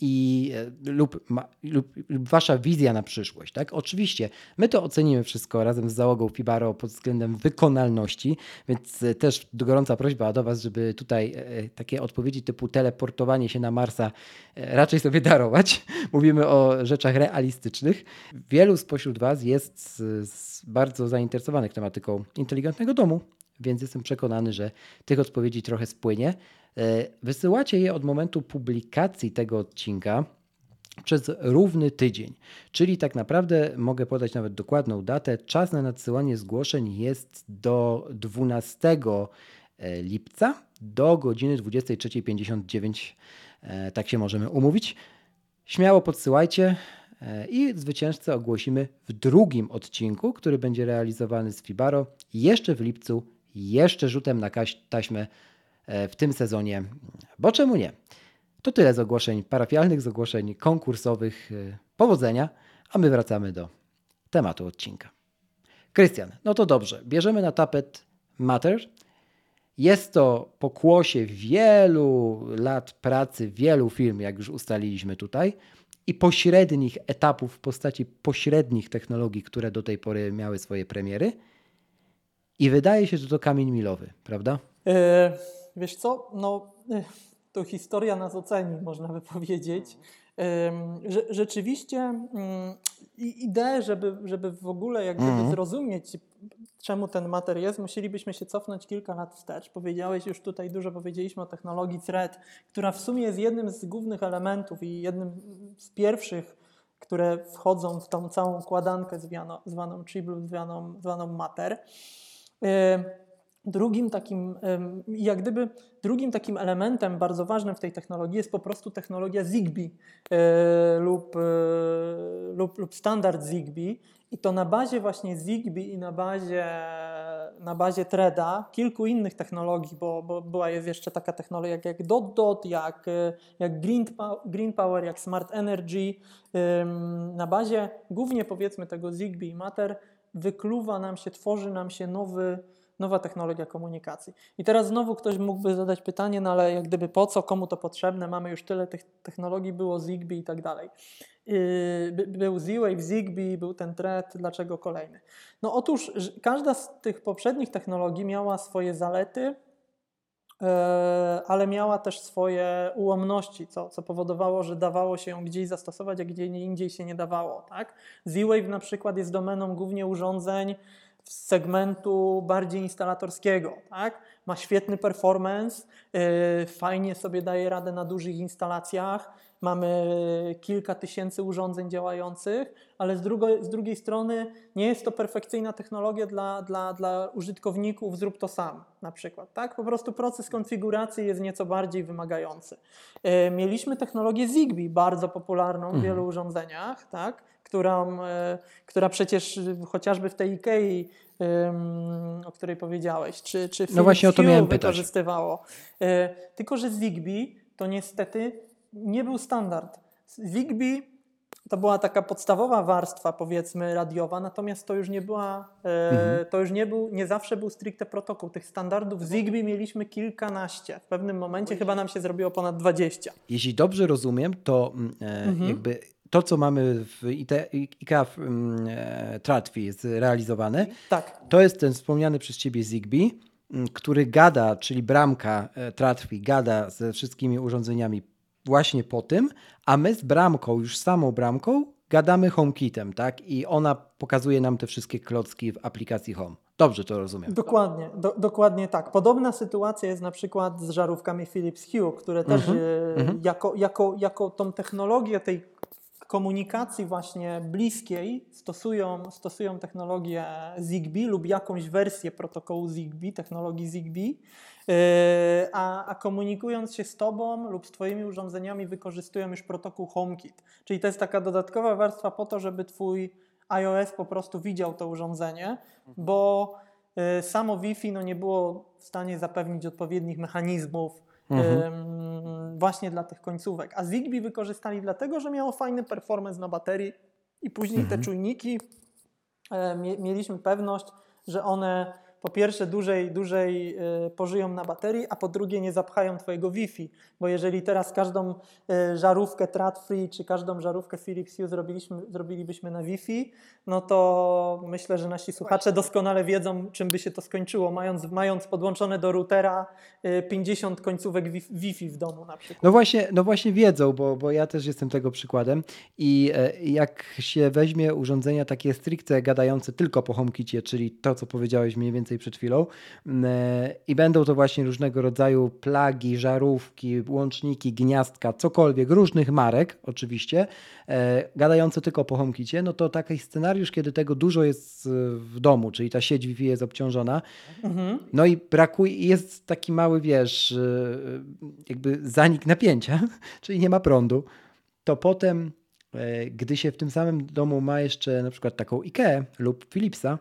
S1: i e, lub, ma, lub, lub wasza wizja na przyszłość. Tak? Oczywiście my to ocenimy wszystko razem z załogą Fibaro pod względem wykonalności, więc e, też gorąca prośba do was, żeby tutaj e, takie odpowiedzi typu teleportowanie się na Marsa raczej sobie darować. *laughs* Mówimy o rzeczach realistycznych. Wielu spośród was jest bardzo zainteresowanych tematyką inteligentnego domu, więc jestem przekonany, że tych odpowiedzi trochę spłynie. E, Wysyłacie je od momentu publikacji tego odcinka przez równy tydzień. Czyli tak naprawdę mogę podać nawet dokładną datę. Czas na nadsyłanie zgłoszeń jest do 12 e, lipca do godziny 23.59. E, Tak się możemy umówić. Śmiało podsyłajcie i zwycięzcę ogłosimy w drugim odcinku, który będzie realizowany z Fibaro jeszcze w lipcu, jeszcze rzutem na taśmę w tym sezonie. Bo czemu nie? To tyle z ogłoszeń parafialnych, z ogłoszeń konkursowych. e, Powodzenia, a my wracamy do tematu odcinka. Krystian, no to dobrze. Bierzemy na tapet Matter. Jest to pokłosie wielu lat pracy, wielu firm, jak już ustaliliśmy tutaj, i pośrednich etapów w postaci pośrednich technologii, które do tej pory miały swoje premiery. I wydaje się, że to kamień milowy, prawda?
S2: E, wiesz co, no e, to historia nas oceni, można by powiedzieć. Rzeczywiście mm, ideę, żeby, żeby w ogóle jakby mm. zrozumieć, czemu ten mater jest, musielibyśmy się cofnąć kilka lat wstecz. Powiedziałeś już tutaj dużo, powiedzieliśmy o technologii thread, która w sumie jest jednym z głównych elementów i jednym z pierwszych, które wchodzą w tą całą układankę zwaną, zwaną Triblu, zwaną, zwaną mater. Drugim takim, jak gdyby drugim takim elementem bardzo ważnym w tej technologii jest po prostu technologia Zigbee e, lub, e, lub, lub standard Zigbee. I to na bazie właśnie Zigbee i na bazie, na bazie Threada, kilku innych technologii, bo, bo była jest jeszcze taka technologia jak, Dot Dot, jak, jak Green, Green Power, jak Smart Energy. Na bazie głównie powiedzmy tego Zigbee i Matter wykluwa nam się, tworzy nam się nowy nowa technologia komunikacji. I teraz znowu ktoś mógłby zadać pytanie, no ale jak gdyby po co, komu to potrzebne, mamy już tyle tych technologii, było Zigbee i tak dalej. Yy, był Z-Wave, Zigbee, był ten thread, dlaczego kolejny? No otóż każda z tych poprzednich technologii miała swoje zalety, yy, ale miała też swoje ułomności, co, co powodowało, że dawało się ją gdzieś zastosować, a gdzie indziej się nie dawało. Tak? Z-Wave na przykład jest domeną głównie urządzeń, z segmentu bardziej instalatorskiego. Tak? Ma świetny performance, yy, fajnie sobie daje radę na dużych instalacjach, mamy kilka tysięcy urządzeń działających, ale z, drugo, z drugiej strony nie jest to perfekcyjna technologia dla, dla, dla użytkowników, zrób to sam na przykład. Tak? Po prostu proces konfiguracji jest nieco bardziej wymagający. Yy, mieliśmy technologię Zigbee, bardzo popularną w mhm. wielu urządzeniach, tak? Którą, e, która przecież chociażby w tej Ikei, o której powiedziałeś, czy, czy
S1: no właśnie o to miałem
S2: wykorzystywało. Pytać. Tylko, że Zigbee to niestety nie był standard. Zigbee to była taka podstawowa warstwa, powiedzmy, radiowa, natomiast to już nie była, e, mhm. to już nie był, nie zawsze był stricte protokół. Tych standardów Zigbee mieliśmy kilkanaście. W pewnym momencie chyba nam się zrobiło ponad dwadzieścia.
S1: Jeśli dobrze rozumiem, to mm, e, mhm. jakby to, co mamy w IKEA w mm, e, Tratwi jest realizowane,
S2: tak.
S1: to jest ten wspomniany przez Ciebie Zigbee, mm, który gada, czyli bramka e, Tratwi gada ze wszystkimi urządzeniami właśnie po tym, a my z bramką, już samą bramką, gadamy HomeKitem, tak? I ona pokazuje nam te wszystkie klocki w aplikacji Home. Dobrze to rozumiem.
S2: Dokładnie, do, dokładnie tak. Podobna sytuacja jest na przykład z żarówkami Philips Hue, które też mm -hmm. jako, jako, jako tą technologię tej komunikacji właśnie bliskiej stosują, stosują technologię Zigbee lub jakąś wersję protokołu Zigbee, technologii Zigbee, yy, a, a komunikując się z Tobą lub z Twoimi urządzeniami wykorzystują już protokół HomeKit. Czyli to jest taka dodatkowa warstwa po to, żeby Twój iOS po prostu widział to urządzenie, bo yy, samo Wi-Fi no, nie było w stanie zapewnić odpowiednich mechanizmów mhm. właśnie dla tych końcówek. A Zigbee wykorzystali dlatego, że miało fajny performance na baterii i później mhm. te czujniki e, mieliśmy pewność, że one po pierwsze dłużej, dłużej e, pożyją na baterii, a po drugie nie zapchają Twojego Wi-Fi, bo jeżeli teraz każdą e, żarówkę Tradfree czy każdą żarówkę Philips Hue zrobiliśmy, zrobilibyśmy na Wi-Fi, no to myślę, że nasi słuchacze doskonale wiedzą, czym by się to skończyło, mając, mając podłączone do routera 50 e, końcówek Wi-Fi w domu na przykład.
S1: No właśnie, no właśnie wiedzą, bo, bo ja też jestem tego przykładem i jak się weźmie urządzenia takie stricte gadające tylko po HomeKitie, czyli to, co powiedziałeś mniej więcej przed chwilą. Mm, e, I będą to właśnie różnego rodzaju plagi, żarówki, łączniki, gniazdka, cokolwiek, różnych marek oczywiście, e, gadające tylko po HomeKicie, no to taki scenariusz, kiedy tego dużo jest w domu, czyli ta sieć Wi-Fi jest obciążona, mhm. no i brakuje, jest taki mały, wiesz, e, jakby zanik napięcia, *laughs* czyli nie ma prądu, to potem gdy się w tym samym domu ma jeszcze na przykład taką IKEA lub Philipsa,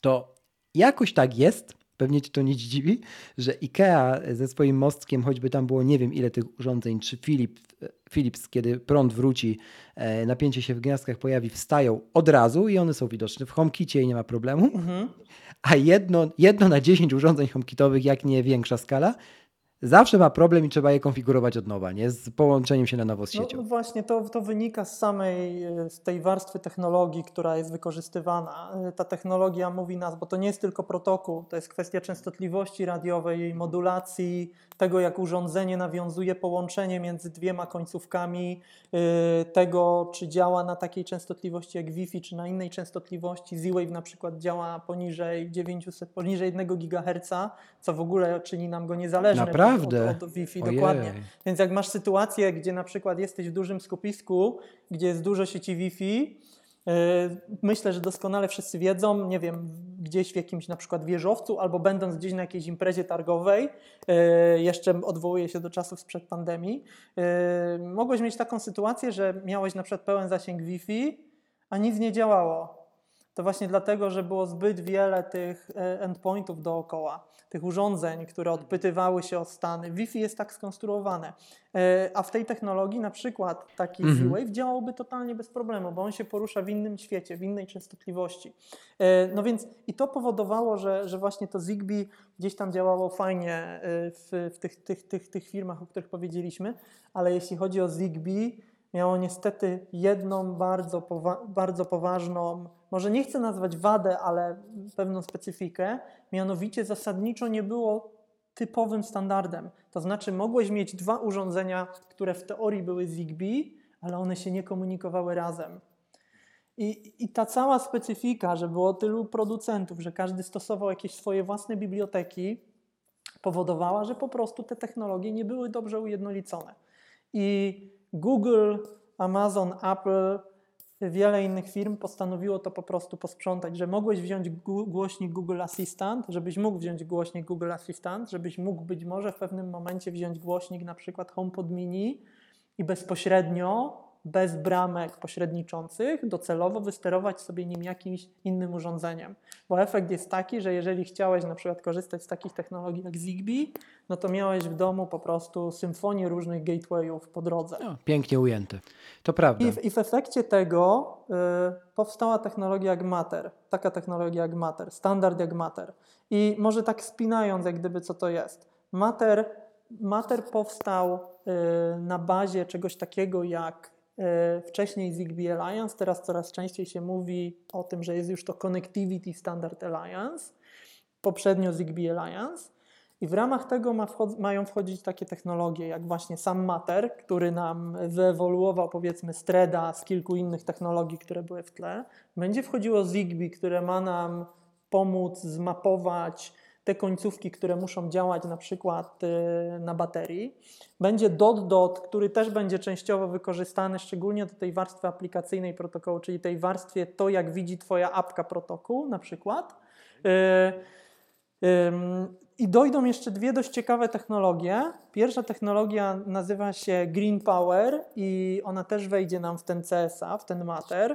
S1: to jakoś tak jest, pewnie cię to nie dziwi, że IKEA ze swoim mostkiem, choćby tam było nie wiem ile tych urządzeń, czy Philips, Philips kiedy prąd wróci, e, napięcie się w gniazdkach pojawi, wstają od razu i one są widoczne w HomeKicie i nie ma problemu. Mhm. A jedno, jedno na 10 urządzeń HomeKitowych, jak nie większa skala, zawsze ma problem i trzeba je konfigurować od nowa, nie? Z połączeniem się na nowo z no siecią.
S2: No właśnie, to, to wynika z samej, z tej warstwy technologii, która jest wykorzystywana. Ta technologia mówi nas, bo to nie jest tylko protokół, to jest kwestia częstotliwości radiowej, jej modulacji, tego, jak urządzenie nawiązuje połączenie między dwiema końcówkami, y, tego, czy działa na takiej częstotliwości jak Wi-Fi, czy na innej częstotliwości. Z-Wave na przykład działa poniżej 900, poniżej 1 GHz, co w ogóle czyni nam go niezależny
S1: Naprawdę?
S2: od, od Wi-Fi.
S1: Ojej.
S2: Dokładnie. Więc jak masz sytuację, gdzie na przykład jesteś w dużym skupisku, gdzie jest dużo sieci Wi-Fi, myślę, że doskonale wszyscy wiedzą, nie wiem, gdzieś w jakimś na przykład wieżowcu albo będąc gdzieś na jakiejś imprezie targowej, yy, jeszcze odwołuję się do czasów sprzed pandemii, yy, mogłeś mieć taką sytuację, że miałeś na przykład pełen zasięg Wi-Fi, a nic nie działało. To właśnie dlatego, że było zbyt wiele tych e, endpointów dookoła, tych urządzeń, które odpytywały się o stany. Wi-Fi jest tak skonstruowane. E, A w tej technologii na przykład taki
S1: Mhm.
S2: Z-Wave działałby totalnie bez problemu, bo on się porusza w innym świecie, w innej częstotliwości. E, No więc i to powodowało, że, że właśnie to Zigbee gdzieś tam działało fajnie w, w tych, tych, tych, tych firmach, o których powiedzieliśmy, ale jeśli chodzi o Zigbee, miało niestety jedną bardzo, powa- bardzo poważną, może nie chcę nazwać wadę, ale pewną specyfikę, mianowicie zasadniczo nie było typowym standardem. To znaczy mogłeś mieć dwa urządzenia, które w teorii były Zigbee, ale one się nie komunikowały razem. I, I ta cała specyfika, że było tylu producentów, że każdy stosował jakieś swoje własne biblioteki, powodowała, że po prostu te technologie nie były dobrze ujednolicone. I Google, Amazon, Apple, wiele innych firm postanowiło to po prostu posprzątać, że mogłeś wziąć głośnik Google Assistant, żebyś mógł wziąć głośnik Google Assistant, żebyś mógł być może w pewnym momencie wziąć głośnik na przykład HomePod Mini i bezpośrednio, bez bramek pośredniczących, docelowo wysterować sobie nim jakimś innym urządzeniem. Bo efekt jest taki, że jeżeli chciałeś na przykład korzystać z takich technologii jak Zigbee, no to miałeś w domu po prostu symfonię różnych gatewayów po drodze.
S1: No, pięknie ujęte. To prawda.
S2: I w, I w efekcie tego y, powstała technologia jak Matter, taka technologia jak Matter, standard jak Matter. I może tak spinając, jak gdyby co to jest. Matter, Matter powstał y, na bazie czegoś takiego jak wcześniej Zigbee Alliance, teraz coraz częściej się mówi o tym, że jest już to Connectivity Standard Alliance, poprzednio Zigbee Alliance. I w ramach tego ma wchod- mają wchodzić takie technologie, jak właśnie sam Matter, który nam wyewoluował powiedzmy z Threada, z kilku innych technologii, które były w tle. Będzie wchodziło Zigbee, które ma nam pomóc zmapować te końcówki, które muszą działać na przykład y, na baterii. Będzie dot dot, który też będzie częściowo wykorzystany, szczególnie do tej warstwy aplikacyjnej protokołu, czyli tej warstwie to, jak widzi Twoja apka protokół na przykład. Y, Ym, I dojdą jeszcze dwie dość ciekawe technologie. Pierwsza technologia nazywa się Green Power i ona też wejdzie nam w ten CSA, w ten Matter.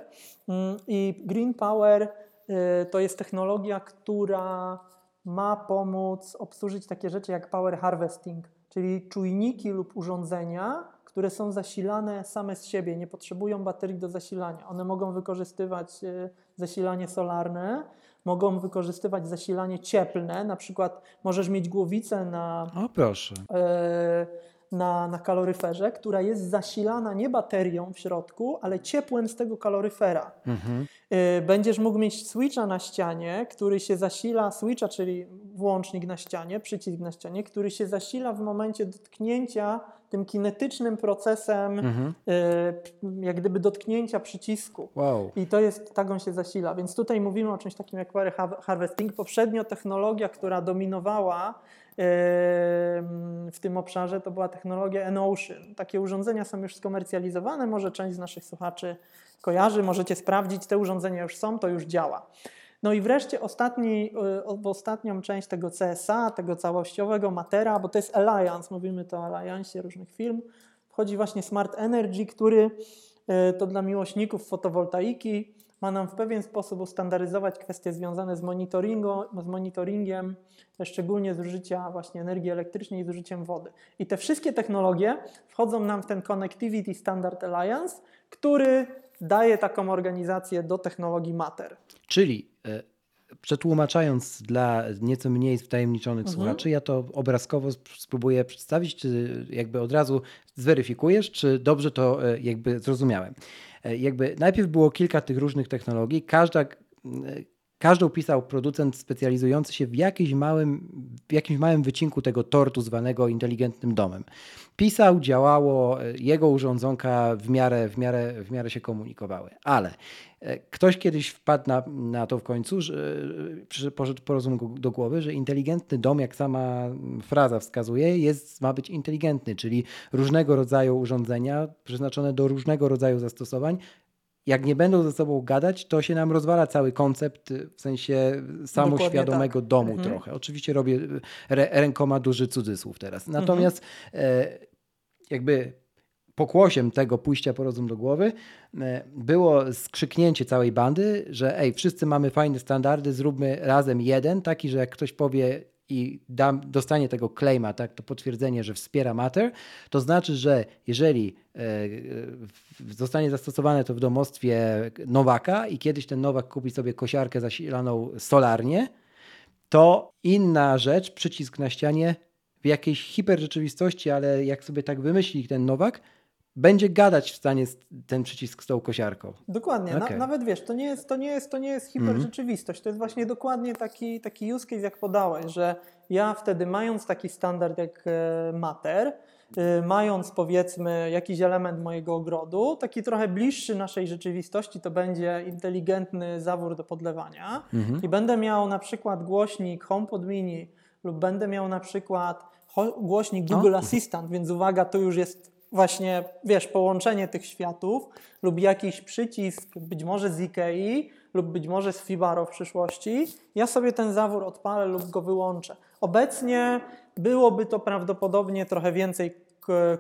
S2: Ym, I Green Power y, to jest technologia, która ma pomóc obsłużyć takie rzeczy jak power harvesting, czyli czujniki lub urządzenia, które są zasilane same z siebie, nie potrzebują baterii do zasilania. One mogą wykorzystywać y, zasilanie solarne, mogą wykorzystywać zasilanie cieplne, na przykład możesz mieć głowicę na,
S1: O proszę.
S2: e, na, na kaloryferze, która jest zasilana nie baterią w środku, ale ciepłem z tego kaloryfera.
S1: Mhm.
S2: E, Będziesz mógł mieć switcha na ścianie, który się zasila, switcha, czyli włącznik na ścianie, przycisk na ścianie, który się zasila w momencie dotknięcia tym kinetycznym procesem,
S1: Mhm.
S2: e, jak gdyby dotknięcia przycisku.
S1: Wow.
S2: I to jest, tak on się zasila. Więc tutaj mówimy o czymś takim jak power harvesting. Poprzednio technologia, która dominowała w tym obszarze, to była technologia Enocean. Takie urządzenia są już skomercjalizowane, może część z naszych słuchaczy kojarzy, możecie sprawdzić, te urządzenia już są, to już działa. No i wreszcie ostatni, y, ostatnią część tego CSA, tego całościowego Matera, bo to jest Alliance, mówimy to o Alliance różnych firm, wchodzi właśnie Smart Energy, który y, to dla miłośników fotowoltaiki ma nam w pewien sposób ustandaryzować kwestie związane z, z monitoringiem, szczególnie zużycia właśnie energii elektrycznej i zużyciem wody. I te wszystkie technologie wchodzą nam w ten Connectivity Standard Alliance, który daje taką organizację do technologii Matter.
S1: Czyli e, przetłumaczając dla nieco mniej wtajemniczonych
S2: Mhm.
S1: słuchaczy, ja to obrazkowo sp- spróbuję przedstawić, czy jakby od razu zweryfikujesz, czy dobrze to e, jakby zrozumiałem. E, Jakby najpierw było kilka tych różnych technologii, każda, e, każdą pisał producent specjalizujący się w jakimś małym, w jakimś małym wycinku tego tortu zwanego inteligentnym domem. Pisał, działało, jego urządzonka w miarę, w miarę, w miarę się komunikowały. Ale e, ktoś kiedyś wpadł na, na to w końcu, że poszedł porozum do głowy, że inteligentny dom, jak sama fraza wskazuje, jest, ma być inteligentny, czyli różnego rodzaju urządzenia przeznaczone do różnego rodzaju zastosowań jak nie będą ze sobą gadać, to się nam rozwala cały koncept w sensie samoświadomego tak. domu mhm. trochę. Oczywiście robię re, rękoma duży cudzysłów teraz. Mhm. Natomiast mhm. e, jakby pokłosiem tego pójścia po rozum do głowy e, było skrzyknięcie całej bandy, że ej, wszyscy mamy fajne standardy, zróbmy razem jeden, taki, że jak ktoś powie i dostanie tego claima, tak, to potwierdzenie, że wspiera Matter, to znaczy, że jeżeli e, zostanie zastosowane to w domostwie Nowaka i kiedyś ten Nowak kupi sobie kosiarkę zasilaną solarnie, to inna rzecz, przycisk na ścianie w jakiejś hiperrzeczywistości, ale jak sobie tak wymyśli ten Nowak, będzie gadać w stanie ten przycisk z tą kosiarką.
S2: Dokładnie. Okay. Na, nawet wiesz, to nie jest, to nie jest, to nie jest hiperrzeczywistość. To jest właśnie dokładnie taki, taki use case, jak podałeś, że ja wtedy mając taki standard jak e, Mater, e, mając powiedzmy jakiś element mojego ogrodu, taki trochę bliższy naszej rzeczywistości, to będzie inteligentny zawór do podlewania mhm. i będę miał na przykład głośnik HomePod Mini lub będę miał na przykład głośnik Google no. Assistant, więc uwaga, to już jest właśnie, wiesz, połączenie tych światów lub jakiś przycisk, być może z Ikei lub być może z Fibaro w przyszłości, ja sobie ten zawór odpalę lub go wyłączę. Obecnie byłoby to prawdopodobnie trochę więcej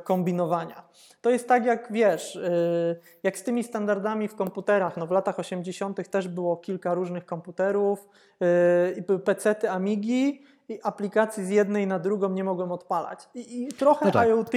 S2: kombinowania. To jest tak jak wiesz, y, jak z tymi standardami w komputerach. No w latach 80. też było kilka różnych komputerów, y, PC-ty, Amigi i aplikacji z jednej na drugą nie mogłem odpalać. I, i trochę no tak. IoT,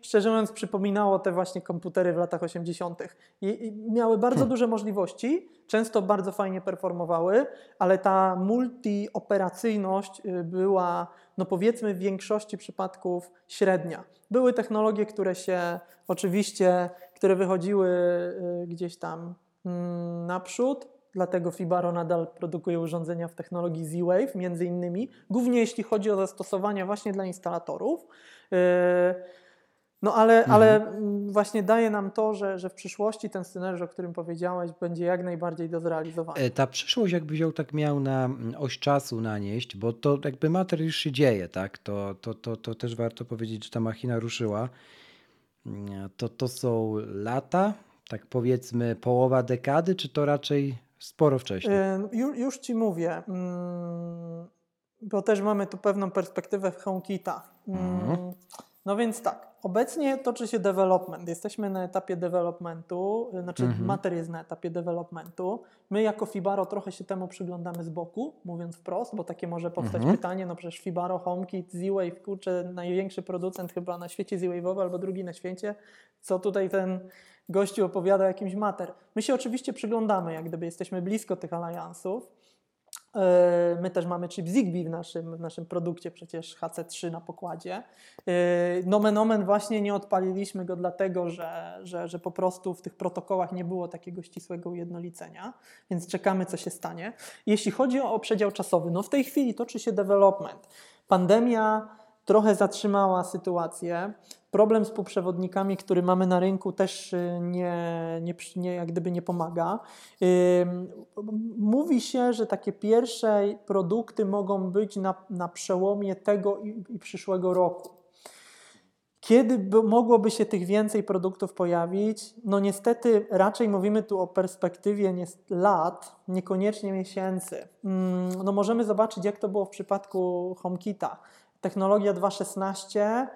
S2: szczerze mówiąc, przypominało te właśnie komputery w latach 80. I, i miały bardzo hmm. duże możliwości, często bardzo fajnie performowały, ale ta multioperacyjność y, była, no powiedzmy, w większości przypadków średnia. Były technologie, które się oczywiście, które wychodziły y, gdzieś tam mm, naprzód, Dlatego Fibaro nadal produkuje urządzenia w technologii Z-Wave, między innymi, głównie jeśli chodzi o zastosowania właśnie dla instalatorów. Yy, no ale, mhm. ale właśnie daje nam to, że, że w przyszłości ten scenariusz, o którym powiedziałeś, będzie jak najbardziej do zrealizowania.
S1: E, ta przyszłość jakby wziął tak miał na mm, oś czasu nanieść, bo to jakby mater już się dzieje, tak? To, to, to, to też warto powiedzieć, że ta machina ruszyła. Mm, to, to są lata, tak powiedzmy połowa dekady, czy to raczej Sporo wcześniej.
S2: Już, już ci mówię, mm, bo też mamy tu pewną perspektywę w HomeKita. Mm, mhm. No więc tak, obecnie toczy się development. Jesteśmy na etapie developmentu, znaczy mhm. Mater jest na etapie developmentu. My jako Fibaro trochę się temu przyglądamy z boku, mówiąc wprost, bo takie może powstać mhm. pytanie, no przecież Fibaro, HomeKit, Z-Wave, kurczę, największy producent chyba na świecie Z-Wave'owy albo drugi na świecie. Co tutaj ten gościu opowiada o jakimś mater. My się oczywiście przyglądamy, jak gdyby jesteśmy blisko tych aliansów. E, my też mamy chip Zigbee w naszym, w naszym produkcie, przecież HC3 na pokładzie. E, nomen omen właśnie nie odpaliliśmy go dlatego, że, że, że po prostu w tych protokołach nie było takiego ścisłego ujednolicenia, więc czekamy, co się stanie. Jeśli chodzi o przedział czasowy, no w tej chwili toczy się development. Pandemia trochę zatrzymała sytuację. Problem z półprzewodnikami, który mamy na rynku, też y, nie, nie, nie, jak gdyby nie pomaga. Mówi się, że takie pierwsze produkty mogą być na, na przełomie tego i, i przyszłego roku. Kiedy by, mogłoby się tych więcej produktów pojawić? No niestety raczej mówimy tu o perspektywie lat, niekoniecznie miesięcy. No możemy zobaczyć, jak to było w przypadku HomeKita technologia 2.16,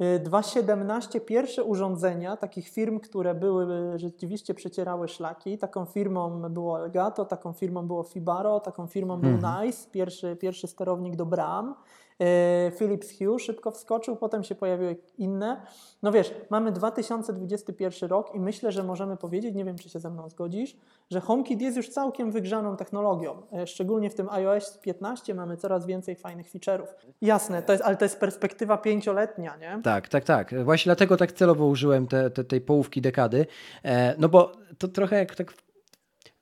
S2: 2.17 y, pierwsze urządzenia takich firm, które były rzeczywiście przecierały szlaki. Taką firmą było Elgato, taką firmą było Fibaro, taką firmą był mhm. Nice, pierwszy, pierwszy sterownik do bram. E, Philips Hue szybko wskoczył, potem się pojawiły inne. No wiesz, mamy 2021 rok i myślę, że możemy powiedzieć, nie wiem czy się ze mną zgodzisz, że HomeKit jest już całkiem wygrzaną technologią. E, szczególnie w tym iOS 15 mamy coraz więcej fajnych feature'ów. Jasne, to jest, ale to jest perspektywa pięcioletnia, nie?
S1: Tak, tak, tak. Właśnie dlatego tak celowo użyłem te, te, tej połówki dekady, e, no bo to trochę jak tak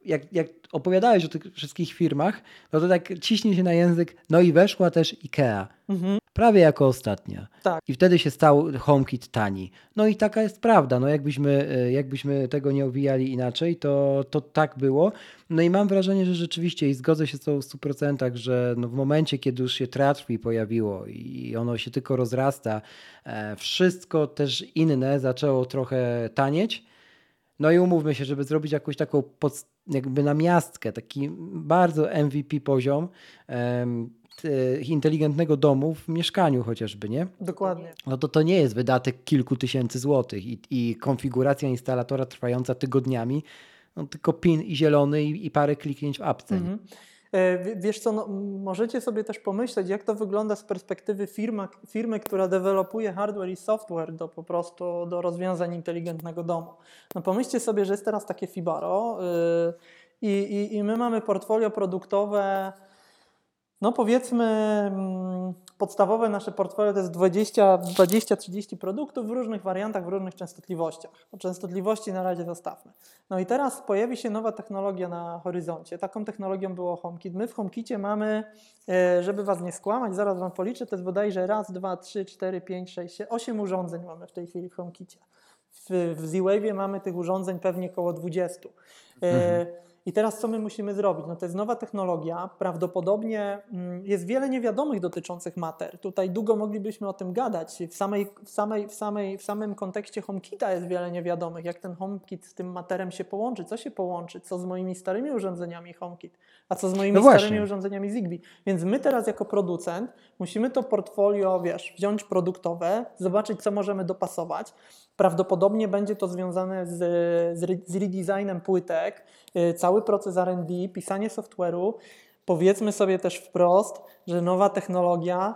S1: jak, jak opowiadałeś o tych wszystkich firmach, no to tak ciśnie się na język, no i weszła też IKEA.
S2: Mhm.
S1: Prawie jako ostatnia.
S2: Tak.
S1: I wtedy się stał HomeKit tani. No i taka jest prawda. No jakbyśmy, e, jakbyśmy tego nie owijali inaczej, to, to tak było. No i mam wrażenie, że rzeczywiście i zgodzę się z tą w 100%, że no w momencie, kiedy już się Tratwi pojawiło i ono się tylko rozrasta, e, wszystko też inne zaczęło trochę tanieć. No i umówmy się, żeby zrobić jakąś taką pod, jakby namiastkę, taki bardzo MVP poziom t- inteligentnego domu w mieszkaniu chociażby, nie?
S2: Dokładnie.
S1: No to to nie jest wydatek kilku tysięcy złotych i, i konfiguracja instalatora trwająca tygodniami, no tylko pin i zielony i, i parę kliknięć w apce.
S2: Mhm. E, Wiesz co, no, możecie sobie też pomyśleć, jak to wygląda z perspektywy firma, firmy, która dewelopuje hardware i software do po prostu do rozwiązań inteligentnego domu. No pomyślcie sobie, że jest teraz takie Fibaro i, i, i my mamy portfolio produktowe, no powiedzmy mm, podstawowe nasze portfolio to jest 20 20-30 produktów w różnych wariantach, w różnych częstotliwościach. O częstotliwości na razie zostawmy. No i teraz pojawi się nowa technologia na horyzoncie. Taką technologią było HomeKit. My w HomeKicie mamy, e, żeby Was nie skłamać, zaraz Wam policzę, to jest bodajże raz, dwa, trzy, cztery, pięć, sześć, osiem urządzeń mamy w tej chwili w HomeKicie. W, Z-Wave'ie mamy tych urządzeń pewnie około 20. E, I teraz co my musimy zrobić? No to jest nowa technologia, prawdopodobnie mm, jest wiele niewiadomych dotyczących mater. Tutaj długo moglibyśmy o tym gadać. W, samej, w, samej, w, samej, w samym kontekście HomeKita jest wiele niewiadomych, jak ten HomeKit z tym materem się połączy, co się połączy, co z moimi starymi urządzeniami HomeKit, a co z moimi
S1: No
S2: starymi urządzeniami Zigbee. Więc my teraz jako producent musimy to portfolio, wiesz, wziąć produktowe, zobaczyć, co możemy dopasować. Prawdopodobnie będzie to związane z, z, re- z redesignem płytek, y, cały proces R&D, pisanie software'u. Powiedzmy sobie też wprost, że nowa technologia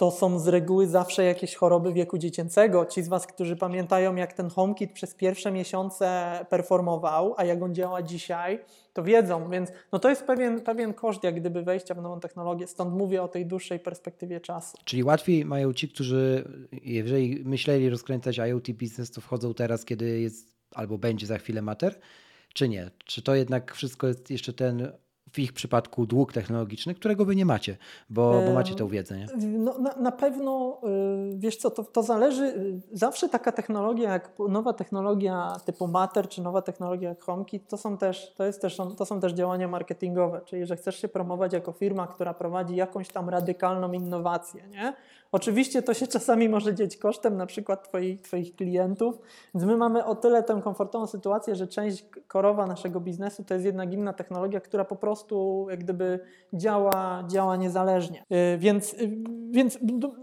S2: to są z reguły zawsze jakieś choroby wieku dziecięcego. Ci z Was, którzy pamiętają, jak ten HomeKit przez pierwsze miesiące performował, a jak on działa dzisiaj, to wiedzą, więc no to jest pewien, pewien koszt jak gdyby wejścia w nową technologię. Stąd mówię o tej dłuższej perspektywie czasu.
S1: Czyli łatwiej mają ci, którzy jeżeli myśleli rozkręcać IoT biznes, to wchodzą teraz, kiedy jest albo będzie za chwilę mater, czy nie? Czy to jednak wszystko jest jeszcze ten w ich przypadku dług technologiczny, którego wy nie macie, bo, bo
S2: Em,
S1: macie tę wiedzę, nie?
S2: No, na, na pewno, y, wiesz co, to, to zależy, y, zawsze taka technologia, jak nowa technologia typu Matter, czy nowa technologia jak HomeKit, to są też, to jest też, to są też działania marketingowe, czyli że chcesz się promować jako firma, która prowadzi jakąś tam radykalną innowację, nie? Oczywiście to się czasami może dzieć kosztem na przykład twoich, twoich klientów, więc my mamy o tyle tę komfortową sytuację, że część korowa naszego biznesu to jest jednak inna technologia, która po prostu jak gdyby działa, działa niezależnie. Y, Więc, y, więc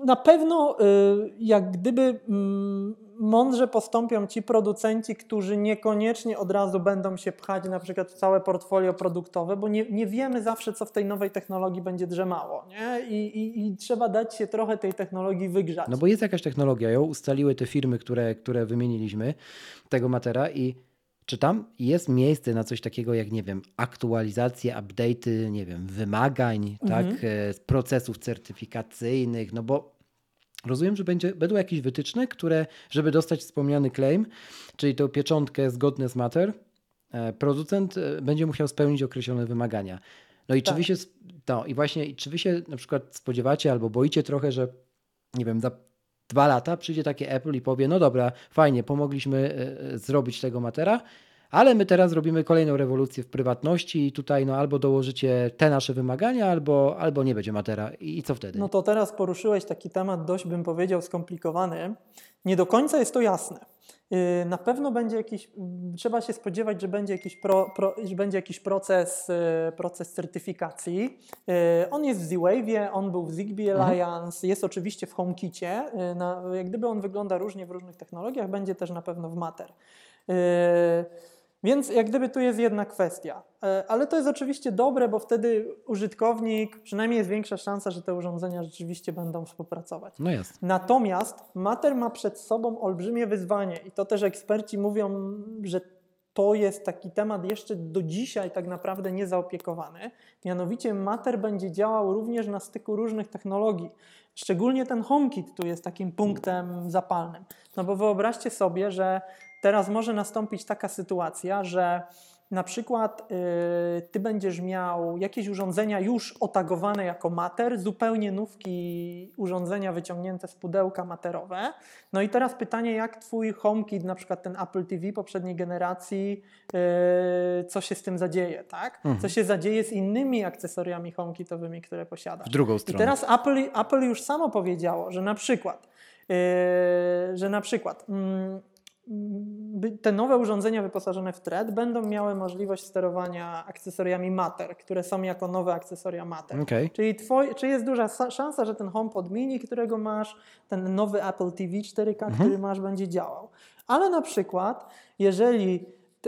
S2: na pewno y, jak gdyby mm, mądrze postąpią ci producenci, którzy niekoniecznie od razu będą się pchać na przykład w całe portfolio produktowe, bo nie, nie wiemy zawsze, co w tej nowej technologii będzie drzemało. Nie? I, i, I trzeba dać się trochę tej technologii wygrzać.
S1: No bo jest jakaś technologia, ją ustaliły te firmy, które, które wymieniliśmy, tego matera i czy tam jest miejsce na coś takiego jak, nie wiem, aktualizacje, update'y, nie wiem, wymagań, tak, e, z procesów certyfikacyjnych, no bo rozumiem, że będzie, będą jakieś wytyczne, które, żeby dostać wspomniany claim, czyli tą pieczątkę zgodne z mater, e, producent e, będzie musiał spełnić określone wymagania. No i czy
S2: Tak.
S1: wy się, sp- no i właśnie, czy wy się na przykład spodziewacie albo boicie trochę, że nie wiem, za dwa lata przyjdzie takie Apple i powie, no dobra, fajnie, pomogliśmy e, e, zrobić tego matera, ale my teraz robimy kolejną rewolucję w prywatności i tutaj no albo dołożycie te nasze wymagania, albo, albo nie będzie matera. I, i co wtedy?
S2: No to teraz poruszyłeś taki temat dość, bym powiedział, skomplikowany. Nie do końca jest to jasne. Yy, Na pewno będzie jakiś, trzeba się spodziewać, że będzie jakiś, pro, pro, że będzie jakiś proces, yy, proces certyfikacji. Yy, On jest w Z-Wave'ie, on był w Zigbee Alliance, jest oczywiście w HomeKicie. Na, jak gdyby on wygląda różnie w różnych technologiach, będzie też na pewno w Matter. Więc jak gdyby tu jest jedna kwestia. E, Ale to jest oczywiście dobre, bo wtedy użytkownik, przynajmniej jest większa szansa, że te urządzenia rzeczywiście będą współpracować.
S1: No jest.
S2: Natomiast Mater ma przed sobą olbrzymie wyzwanie i to też eksperci mówią, że to jest taki temat jeszcze do dzisiaj tak naprawdę niezaopiekowany. Mianowicie Mater będzie działał również na styku różnych technologii. Szczególnie ten HomeKit tu jest takim punktem zapalnym. No bo wyobraźcie sobie, że teraz może nastąpić taka sytuacja, że na przykład y, ty będziesz miał jakieś urządzenia już otagowane jako mater, zupełnie nówki urządzenia wyciągnięte z pudełka materowe. No i teraz pytanie, jak twój HomeKit, na przykład ten Apple TV poprzedniej generacji, y, co się z tym zadzieje, tak?
S1: Mhm.
S2: Co się zadzieje z innymi akcesoriami HomeKitowymi, które posiadasz.
S1: W drugą
S2: I
S1: stronę.
S2: teraz Apple, Apple już samo powiedziało, że na przykład, yy, że na przykład mm, te nowe urządzenia wyposażone w thread będą miały możliwość sterowania akcesoriami Matter, które są jako nowe akcesoria Matter.
S1: Okej.
S2: Czyli, twoj, czy jest duża sa- szansa, że ten HomePod mini, którego masz, ten nowy Apple TV 4K, który masz, będzie działał. Ale na przykład, jeżeli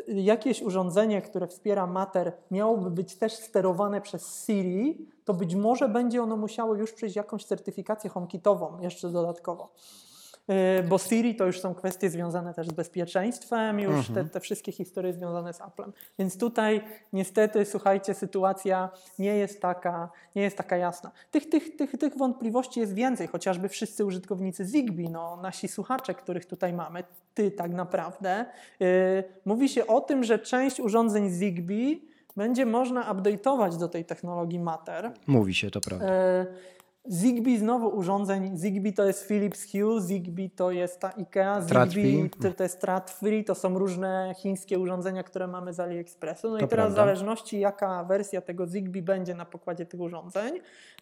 S2: jakieś urządzenie, które wspiera Matter, miałoby być też sterowane przez Siri, to być może będzie ono musiało już przejść jakąś certyfikację HomeKitową jeszcze dodatkowo. Yy, Bo Siri to już są kwestie związane też z bezpieczeństwem, już te, te wszystkie historie związane z Applem. Więc tutaj niestety, słuchajcie, sytuacja nie jest taka, nie jest taka jasna. Tych, tych, tych, tych wątpliwości jest więcej, chociażby wszyscy użytkownicy Zigbee, no, nasi słuchacze, których tutaj mamy, ty tak naprawdę. Yy, mówi się o tym, że część urządzeń Zigbee będzie można update'ować do tej technologii Matter.
S1: Mówi się, to prawda.
S2: E, Zigbee znowu urządzeń. Zigbee to jest Philips Hue, Zigbee to jest ta IKEA. Zigbee to, to jest Stratfree, to są różne chińskie urządzenia, które mamy z AliExpressu. No
S1: To
S2: i teraz
S1: prawda.
S2: w zależności jaka wersja tego Zigbee będzie na pokładzie tych urządzeń,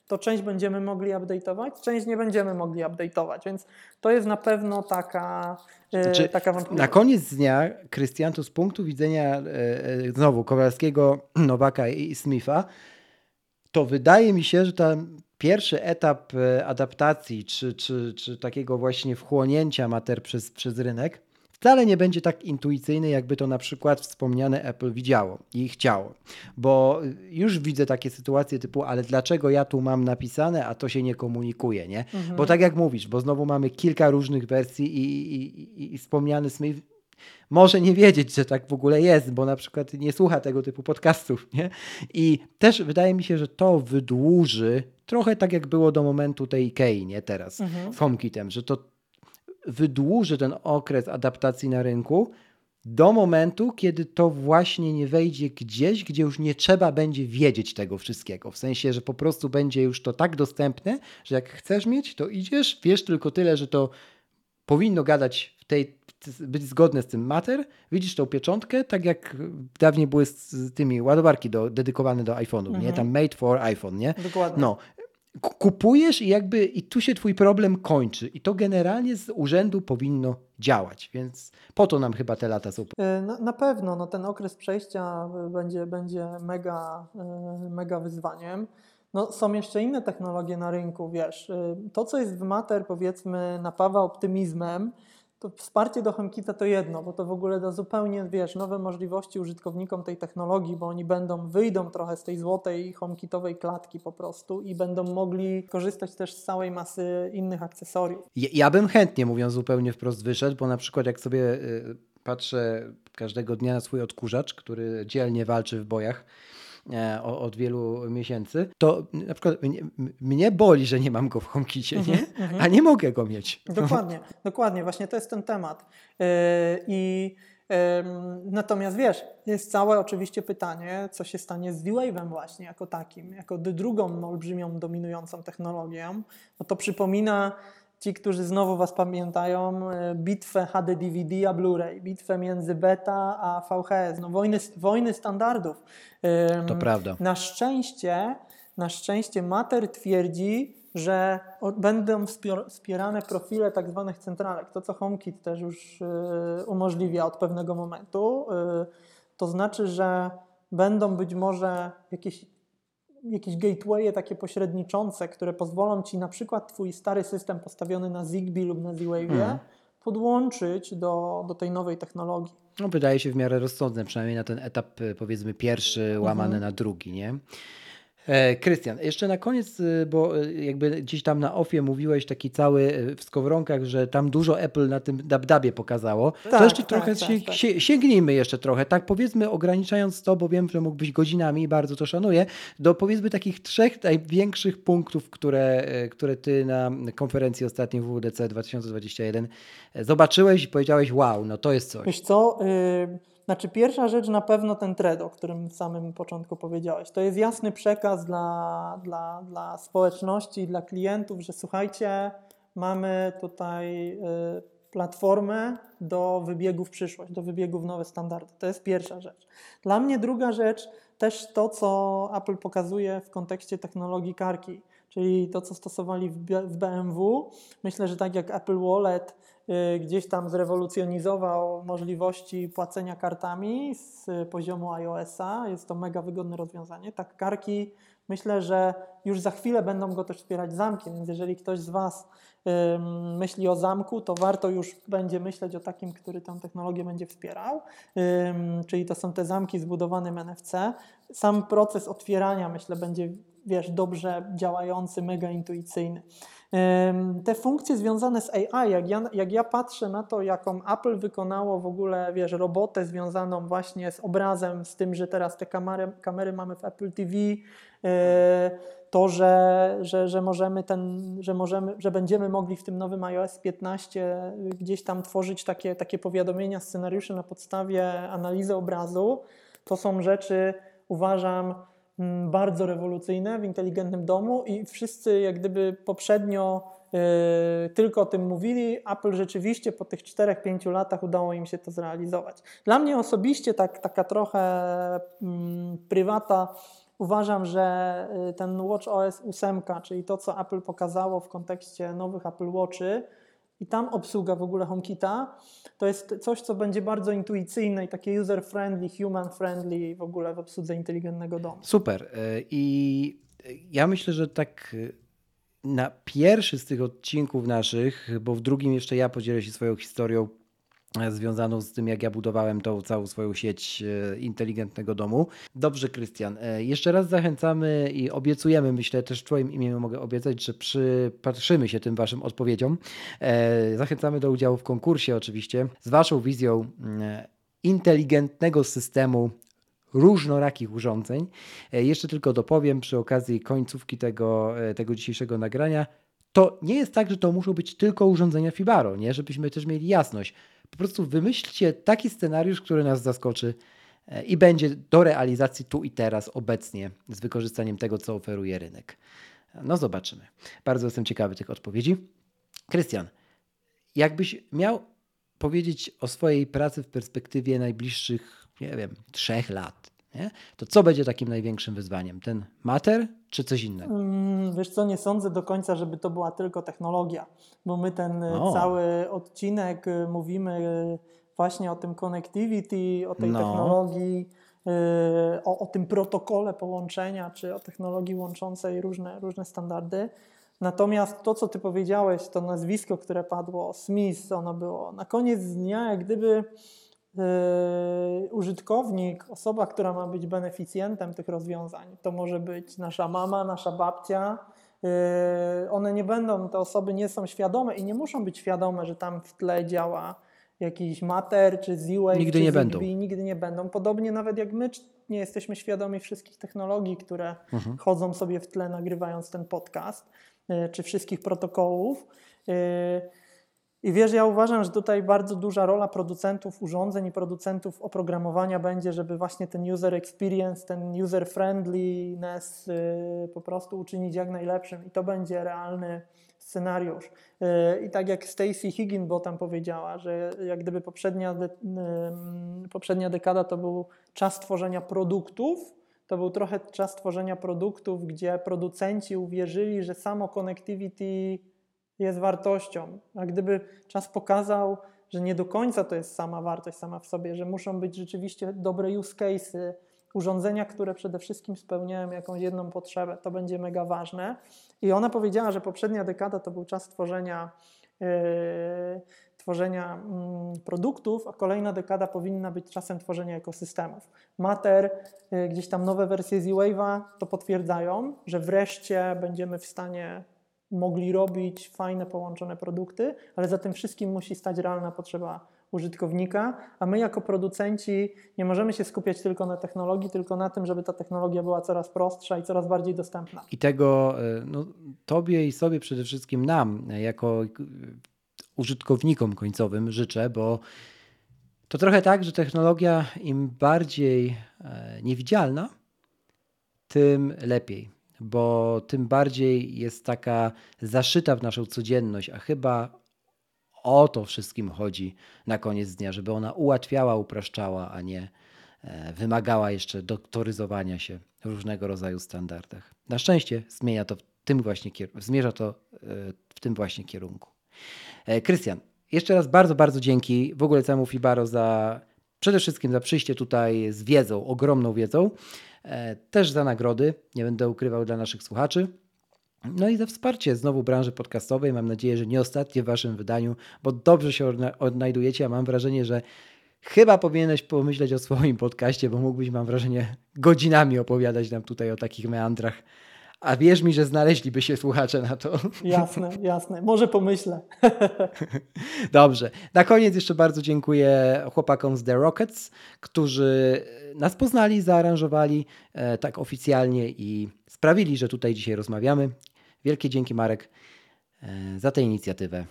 S2: to część będziemy mogli update'ować, część nie będziemy mogli update'ować, więc to jest na pewno taka, e,
S1: Znaczy,
S2: taka
S1: Na
S2: wątpliwość.
S1: koniec dnia, Krystian, to z punktu widzenia e, e, znowu Kowalskiego, *clears throat* Nowaka i Smitha, to wydaje mi się, że ten pierwszy etap e, adaptacji, czy, czy, czy takiego właśnie wchłonięcia mater przez, przez rynek, wcale nie będzie tak intuicyjny, jakby to na przykład wspomniane Apple widziało i chciało. Bo już widzę takie sytuacje typu, ale dlaczego ja tu mam napisane, a to się nie komunikuje, nie? Bo tak jak mówisz, bo znowu mamy kilka różnych wersji i, i, i, i wspomniany Smith może nie wiedzieć, że tak w ogóle jest, bo na przykład nie słucha tego typu podcastów, nie? I też wydaje mi się, że to wydłuży trochę tak jak było do momentu tej Ikei, nie teraz, z HomeKitem, że to wydłuży ten okres adaptacji na rynku do momentu, kiedy to właśnie nie wejdzie gdzieś, gdzie już nie trzeba będzie wiedzieć tego wszystkiego. W sensie, że po prostu będzie już to tak dostępne, że jak chcesz mieć, to idziesz, wiesz tylko tyle, że to powinno gadać w tej, być zgodne z tym mater. Widzisz tą pieczątkę, tak jak dawniej były z, tymi ładowarki do, dedykowane do iPhone'ów, nie? Tam made for iPhone, nie?
S2: Dokładnie.
S1: No. Kupujesz i jakby i tu się twój problem kończy. I to generalnie z urzędu powinno działać, więc po to nam chyba te lata są.
S2: Y, Na, na pewno no, ten okres przejścia będzie, będzie mega, y, mega wyzwaniem. No, są jeszcze inne technologie na rynku, wiesz. y, To, co jest w Mater, powiedzmy, napawa optymizmem, to wsparcie do HomeKita to jedno, bo to w ogóle da zupełnie, wiesz, nowe możliwości użytkownikom tej technologii, bo oni będą, wyjdą trochę z tej złotej HomeKitowej klatki po prostu i będą mogli korzystać też z całej masy innych akcesoriów.
S1: Ja, ja bym chętnie, mówiąc zupełnie wprost, wyszedł, bo na przykład jak sobie y, patrzę każdego dnia na swój odkurzacz, który dzielnie walczy w bojach od wielu miesięcy, to na przykład mnie, boli, że nie mam go w HomeKicie, nie? a nie mogę go mieć.
S2: Dokładnie, dokładnie, właśnie to jest ten temat. Yy, I natomiast wiesz, jest całe oczywiście pytanie, co się stanie z V-Wave'em właśnie jako takim, jako drugą olbrzymią, dominującą technologią. No to przypomina ci, którzy znowu Was pamiętają, yy, bitwę HD DVD a Blu-ray, bitwę między beta a VHS, no wojny, wojny standardów.
S1: To prawda.
S2: na szczęście, na szczęście Mater twierdzi, że będą wspierane profile tak zwanych centralek. To, co HomeKit też już y, umożliwia od pewnego momentu. Y, to znaczy, że będą być może jakieś, jakieś gatewaye takie pośredniczące, które pozwolą Ci na przykład Twój stary system postawiony na Zigbee lub na Z-Wave'ie
S1: Mhm.
S2: podłączyć do, do tej nowej technologii.
S1: No, wydaje się w miarę rozsądne, przynajmniej na ten etap, y, powiedzmy, pierwszy, łamany na drugi, nie? E, Krystian, jeszcze na koniec, y, bo y, jakby gdzieś tam na ofie mówiłeś taki cały y, w skowronkach, że tam dużo Apple na tym dabdabie pokazało. to
S2: Tak,
S1: jeszcze
S2: tak,
S1: trochę
S2: tak, tak.
S1: sie- sięgnijmy jeszcze trochę, tak powiedzmy ograniczając to, bo wiem, że mógłbyś godzinami i bardzo to szanuję, do powiedzmy takich trzech największych punktów, które, które ty na konferencji ostatniej WWDC 2021 zobaczyłeś i powiedziałeś, wow, no to jest coś.
S2: Wiesz co, y, Znaczy, pierwsza rzecz na pewno ten thread, o którym w samym początku powiedziałeś. To jest jasny przekaz dla, dla, dla społeczności dla klientów, że słuchajcie, mamy tutaj y, platformę do wybiegu w przyszłość, do wybiegu w nowe standardy. To jest pierwsza rzecz. Dla mnie druga rzecz, też to, co Apple pokazuje w kontekście technologii karki, czyli to, co stosowali w BMW. Myślę, że tak jak Apple Wallet gdzieś tam zrewolucjonizował możliwości płacenia kartami z poziomu iOS-a, jest to mega wygodne rozwiązanie. Tak, karki myślę, że już za chwilę będą go też wspierać zamkiem, więc jeżeli ktoś z Was myśli o zamku, to warto już będzie myśleć o takim, który tę technologię będzie wspierał, czyli to są te zamki zbudowane w NFC. Sam proces otwierania myślę będzie wiesz, dobrze działający, mega intuicyjny. Te funkcje związane z AI, jak ja, jak ja patrzę na to, jaką Apple wykonało w ogóle, wiesz, robotę związaną właśnie z obrazem, z tym, że teraz te kamery, kamery mamy w Apple TV, e, to, że, że, że możemy ten, że możemy, że będziemy mogli w tym nowym iOS 15 gdzieś tam tworzyć takie, takie powiadomienia, scenariusze na podstawie analizy obrazu, to są rzeczy, uważam, bardzo rewolucyjne w inteligentnym domu i wszyscy jak gdyby poprzednio yy, tylko o tym mówili. Apple rzeczywiście po tych 4-5 latach udało im się to zrealizować. Dla mnie osobiście tak, taka trochę yy, prywata Uważam, że y, ten WatchOS 8, czyli to, co Apple pokazało w kontekście nowych Apple Watchy, i tam obsługa w ogóle HomeKita, to jest coś, co będzie bardzo intuicyjne i takie user-friendly, human-friendly w ogóle w obsłudze inteligentnego domu.
S1: Super. Y, I ja myślę, że tak y, na pierwszy z tych odcinków naszych, bo w drugim jeszcze ja podzielę się swoją historią związaną z tym, jak ja budowałem tą całą swoją sieć e, inteligentnego domu. Dobrze, Krystian. E, jeszcze raz zachęcamy i obiecujemy, myślę, też w Twoim imieniu mogę obiecać, że przypatrzymy się tym Waszym odpowiedziom. E, zachęcamy do udziału w konkursie oczywiście z Waszą wizją inteligentnego systemu różnorakich urządzeń. Jeszcze tylko dopowiem przy okazji końcówki tego, tego dzisiejszego nagrania, to nie jest tak, że to muszą być tylko urządzenia Fibaro, nie? żebyśmy też mieli jasność. Po prostu wymyślcie taki scenariusz, który nas zaskoczy e, i będzie do realizacji tu i teraz, obecnie, z wykorzystaniem tego, co oferuje rynek. No zobaczymy. Bardzo jestem ciekawy tych odpowiedzi. Krystian, jakbyś miał powiedzieć o swojej pracy w perspektywie najbliższych, nie wiem, trzech lat, nie? to co będzie takim największym wyzwaniem? Ten mater czy coś innego?
S2: Mm, wiesz co, nie sądzę do końca, żeby to była tylko technologia, bo my ten e, o. cały odcinek e, mówimy e, właśnie o tym connectivity, o tej no. technologii, o, o tym protokole połączenia, czy o technologii łączącej różne, różne standardy. Natomiast to, co ty powiedziałeś, to nazwisko, które padło, Smith, ono było na koniec dnia, jak gdyby użytkownik, osoba, która ma być beneficjentem tych rozwiązań, to może być nasza mama, nasza babcia. Yy, one nie będą, te osoby nie są świadome i nie muszą być świadome, że tam w tle działa jakiś Mater czy Z-Wave
S1: nigdy
S2: czy
S1: nie
S2: Zigbee,
S1: będą.
S2: nigdy nie będą. Podobnie nawet jak my nie jesteśmy świadomi wszystkich technologii, które mhm. chodzą sobie w tle nagrywając ten podcast, yy, czy wszystkich protokołów. I wiesz, ja uważam, że tutaj bardzo duża rola producentów urządzeń i producentów oprogramowania będzie, żeby właśnie ten user experience, ten user friendliness yy, po prostu uczynić jak najlepszym i to będzie realny scenariusz. Yy, I tak jak Stacy Higginbottom powiedziała, że jak gdyby poprzednia, yy, poprzednia dekada to był czas tworzenia produktów, to był trochę czas tworzenia produktów, gdzie producenci uwierzyli, że samo connectivity jest wartością. A gdyby czas pokazał, że nie do końca to jest sama wartość sama w sobie, że muszą być rzeczywiście dobre use cases, urządzenia, które przede wszystkim spełniają jakąś jedną potrzebę, to będzie mega ważne. I ona powiedziała, że poprzednia dekada to był czas tworzenia, yy, tworzenia yy, produktów, a kolejna dekada powinna być czasem tworzenia ekosystemów. Mater, yy, gdzieś tam nowe wersje Z-Wave'a to potwierdzają, że wreszcie będziemy w stanie mogli robić fajne, połączone produkty, ale za tym wszystkim musi stać realna potrzeba użytkownika, a my jako producenci nie możemy się skupiać tylko na technologii, tylko na tym, żeby ta technologia była coraz prostsza i coraz bardziej dostępna.
S1: I tego e, no, tobie i sobie przede wszystkim nam, jako użytkownikom końcowym życzę, bo To trochę tak, że technologia im bardziej e, niewidzialna, tym lepiej, bo tym bardziej jest taka zaszyta w naszą codzienność, a chyba o to wszystkim chodzi na koniec dnia, żeby ona ułatwiała, upraszczała, a nie e, wymagała jeszcze doktoryzowania się w różnego rodzaju standardach. Na szczęście zmienia to w tym właśnie, zmierza to e, w tym właśnie kierunku. Krystian, jeszcze raz bardzo, bardzo dzięki w ogóle całemu Fibaro za przede wszystkim za przyjście tutaj z wiedzą, ogromną wiedzą, e, też za nagrody, nie będę ukrywał dla naszych słuchaczy. No i za wsparcie znowu branży podcastowej. Mam nadzieję, że nie ostatnie w Waszym wydaniu, bo dobrze się odnajdujecie. A mam wrażenie, że chyba powinieneś pomyśleć o swoim podcaście, bo mógłbyś, mam wrażenie, godzinami opowiadać nam tutaj o takich meandrach a wierz mi, że znaleźliby się słuchacze na to. *laughs*
S2: Jasne, jasne. Może pomyślę. *laughs*
S1: Dobrze. Na koniec jeszcze bardzo dziękuję chłopakom z The Rockets, którzy nas poznali, zaaranżowali e, tak oficjalnie i sprawili, że tutaj dzisiaj rozmawiamy. Wielkie dzięki Marek e, za tę inicjatywę.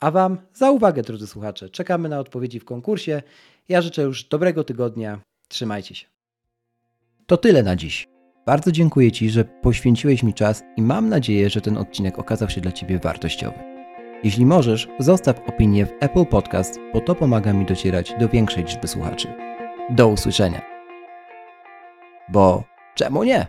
S1: A Wam za uwagę, drodzy słuchacze. Czekamy na odpowiedzi w konkursie. Ja życzę już dobrego tygodnia. Trzymajcie się. To tyle na dziś. Bardzo dziękuję Ci, że poświęciłeś mi czas i mam nadzieję, że ten odcinek okazał się dla Ciebie wartościowy. Jeśli możesz, zostaw opinię w Apple Podcast, bo to pomaga mi docierać do większej liczby słuchaczy. Do usłyszenia. Bo czemu nie?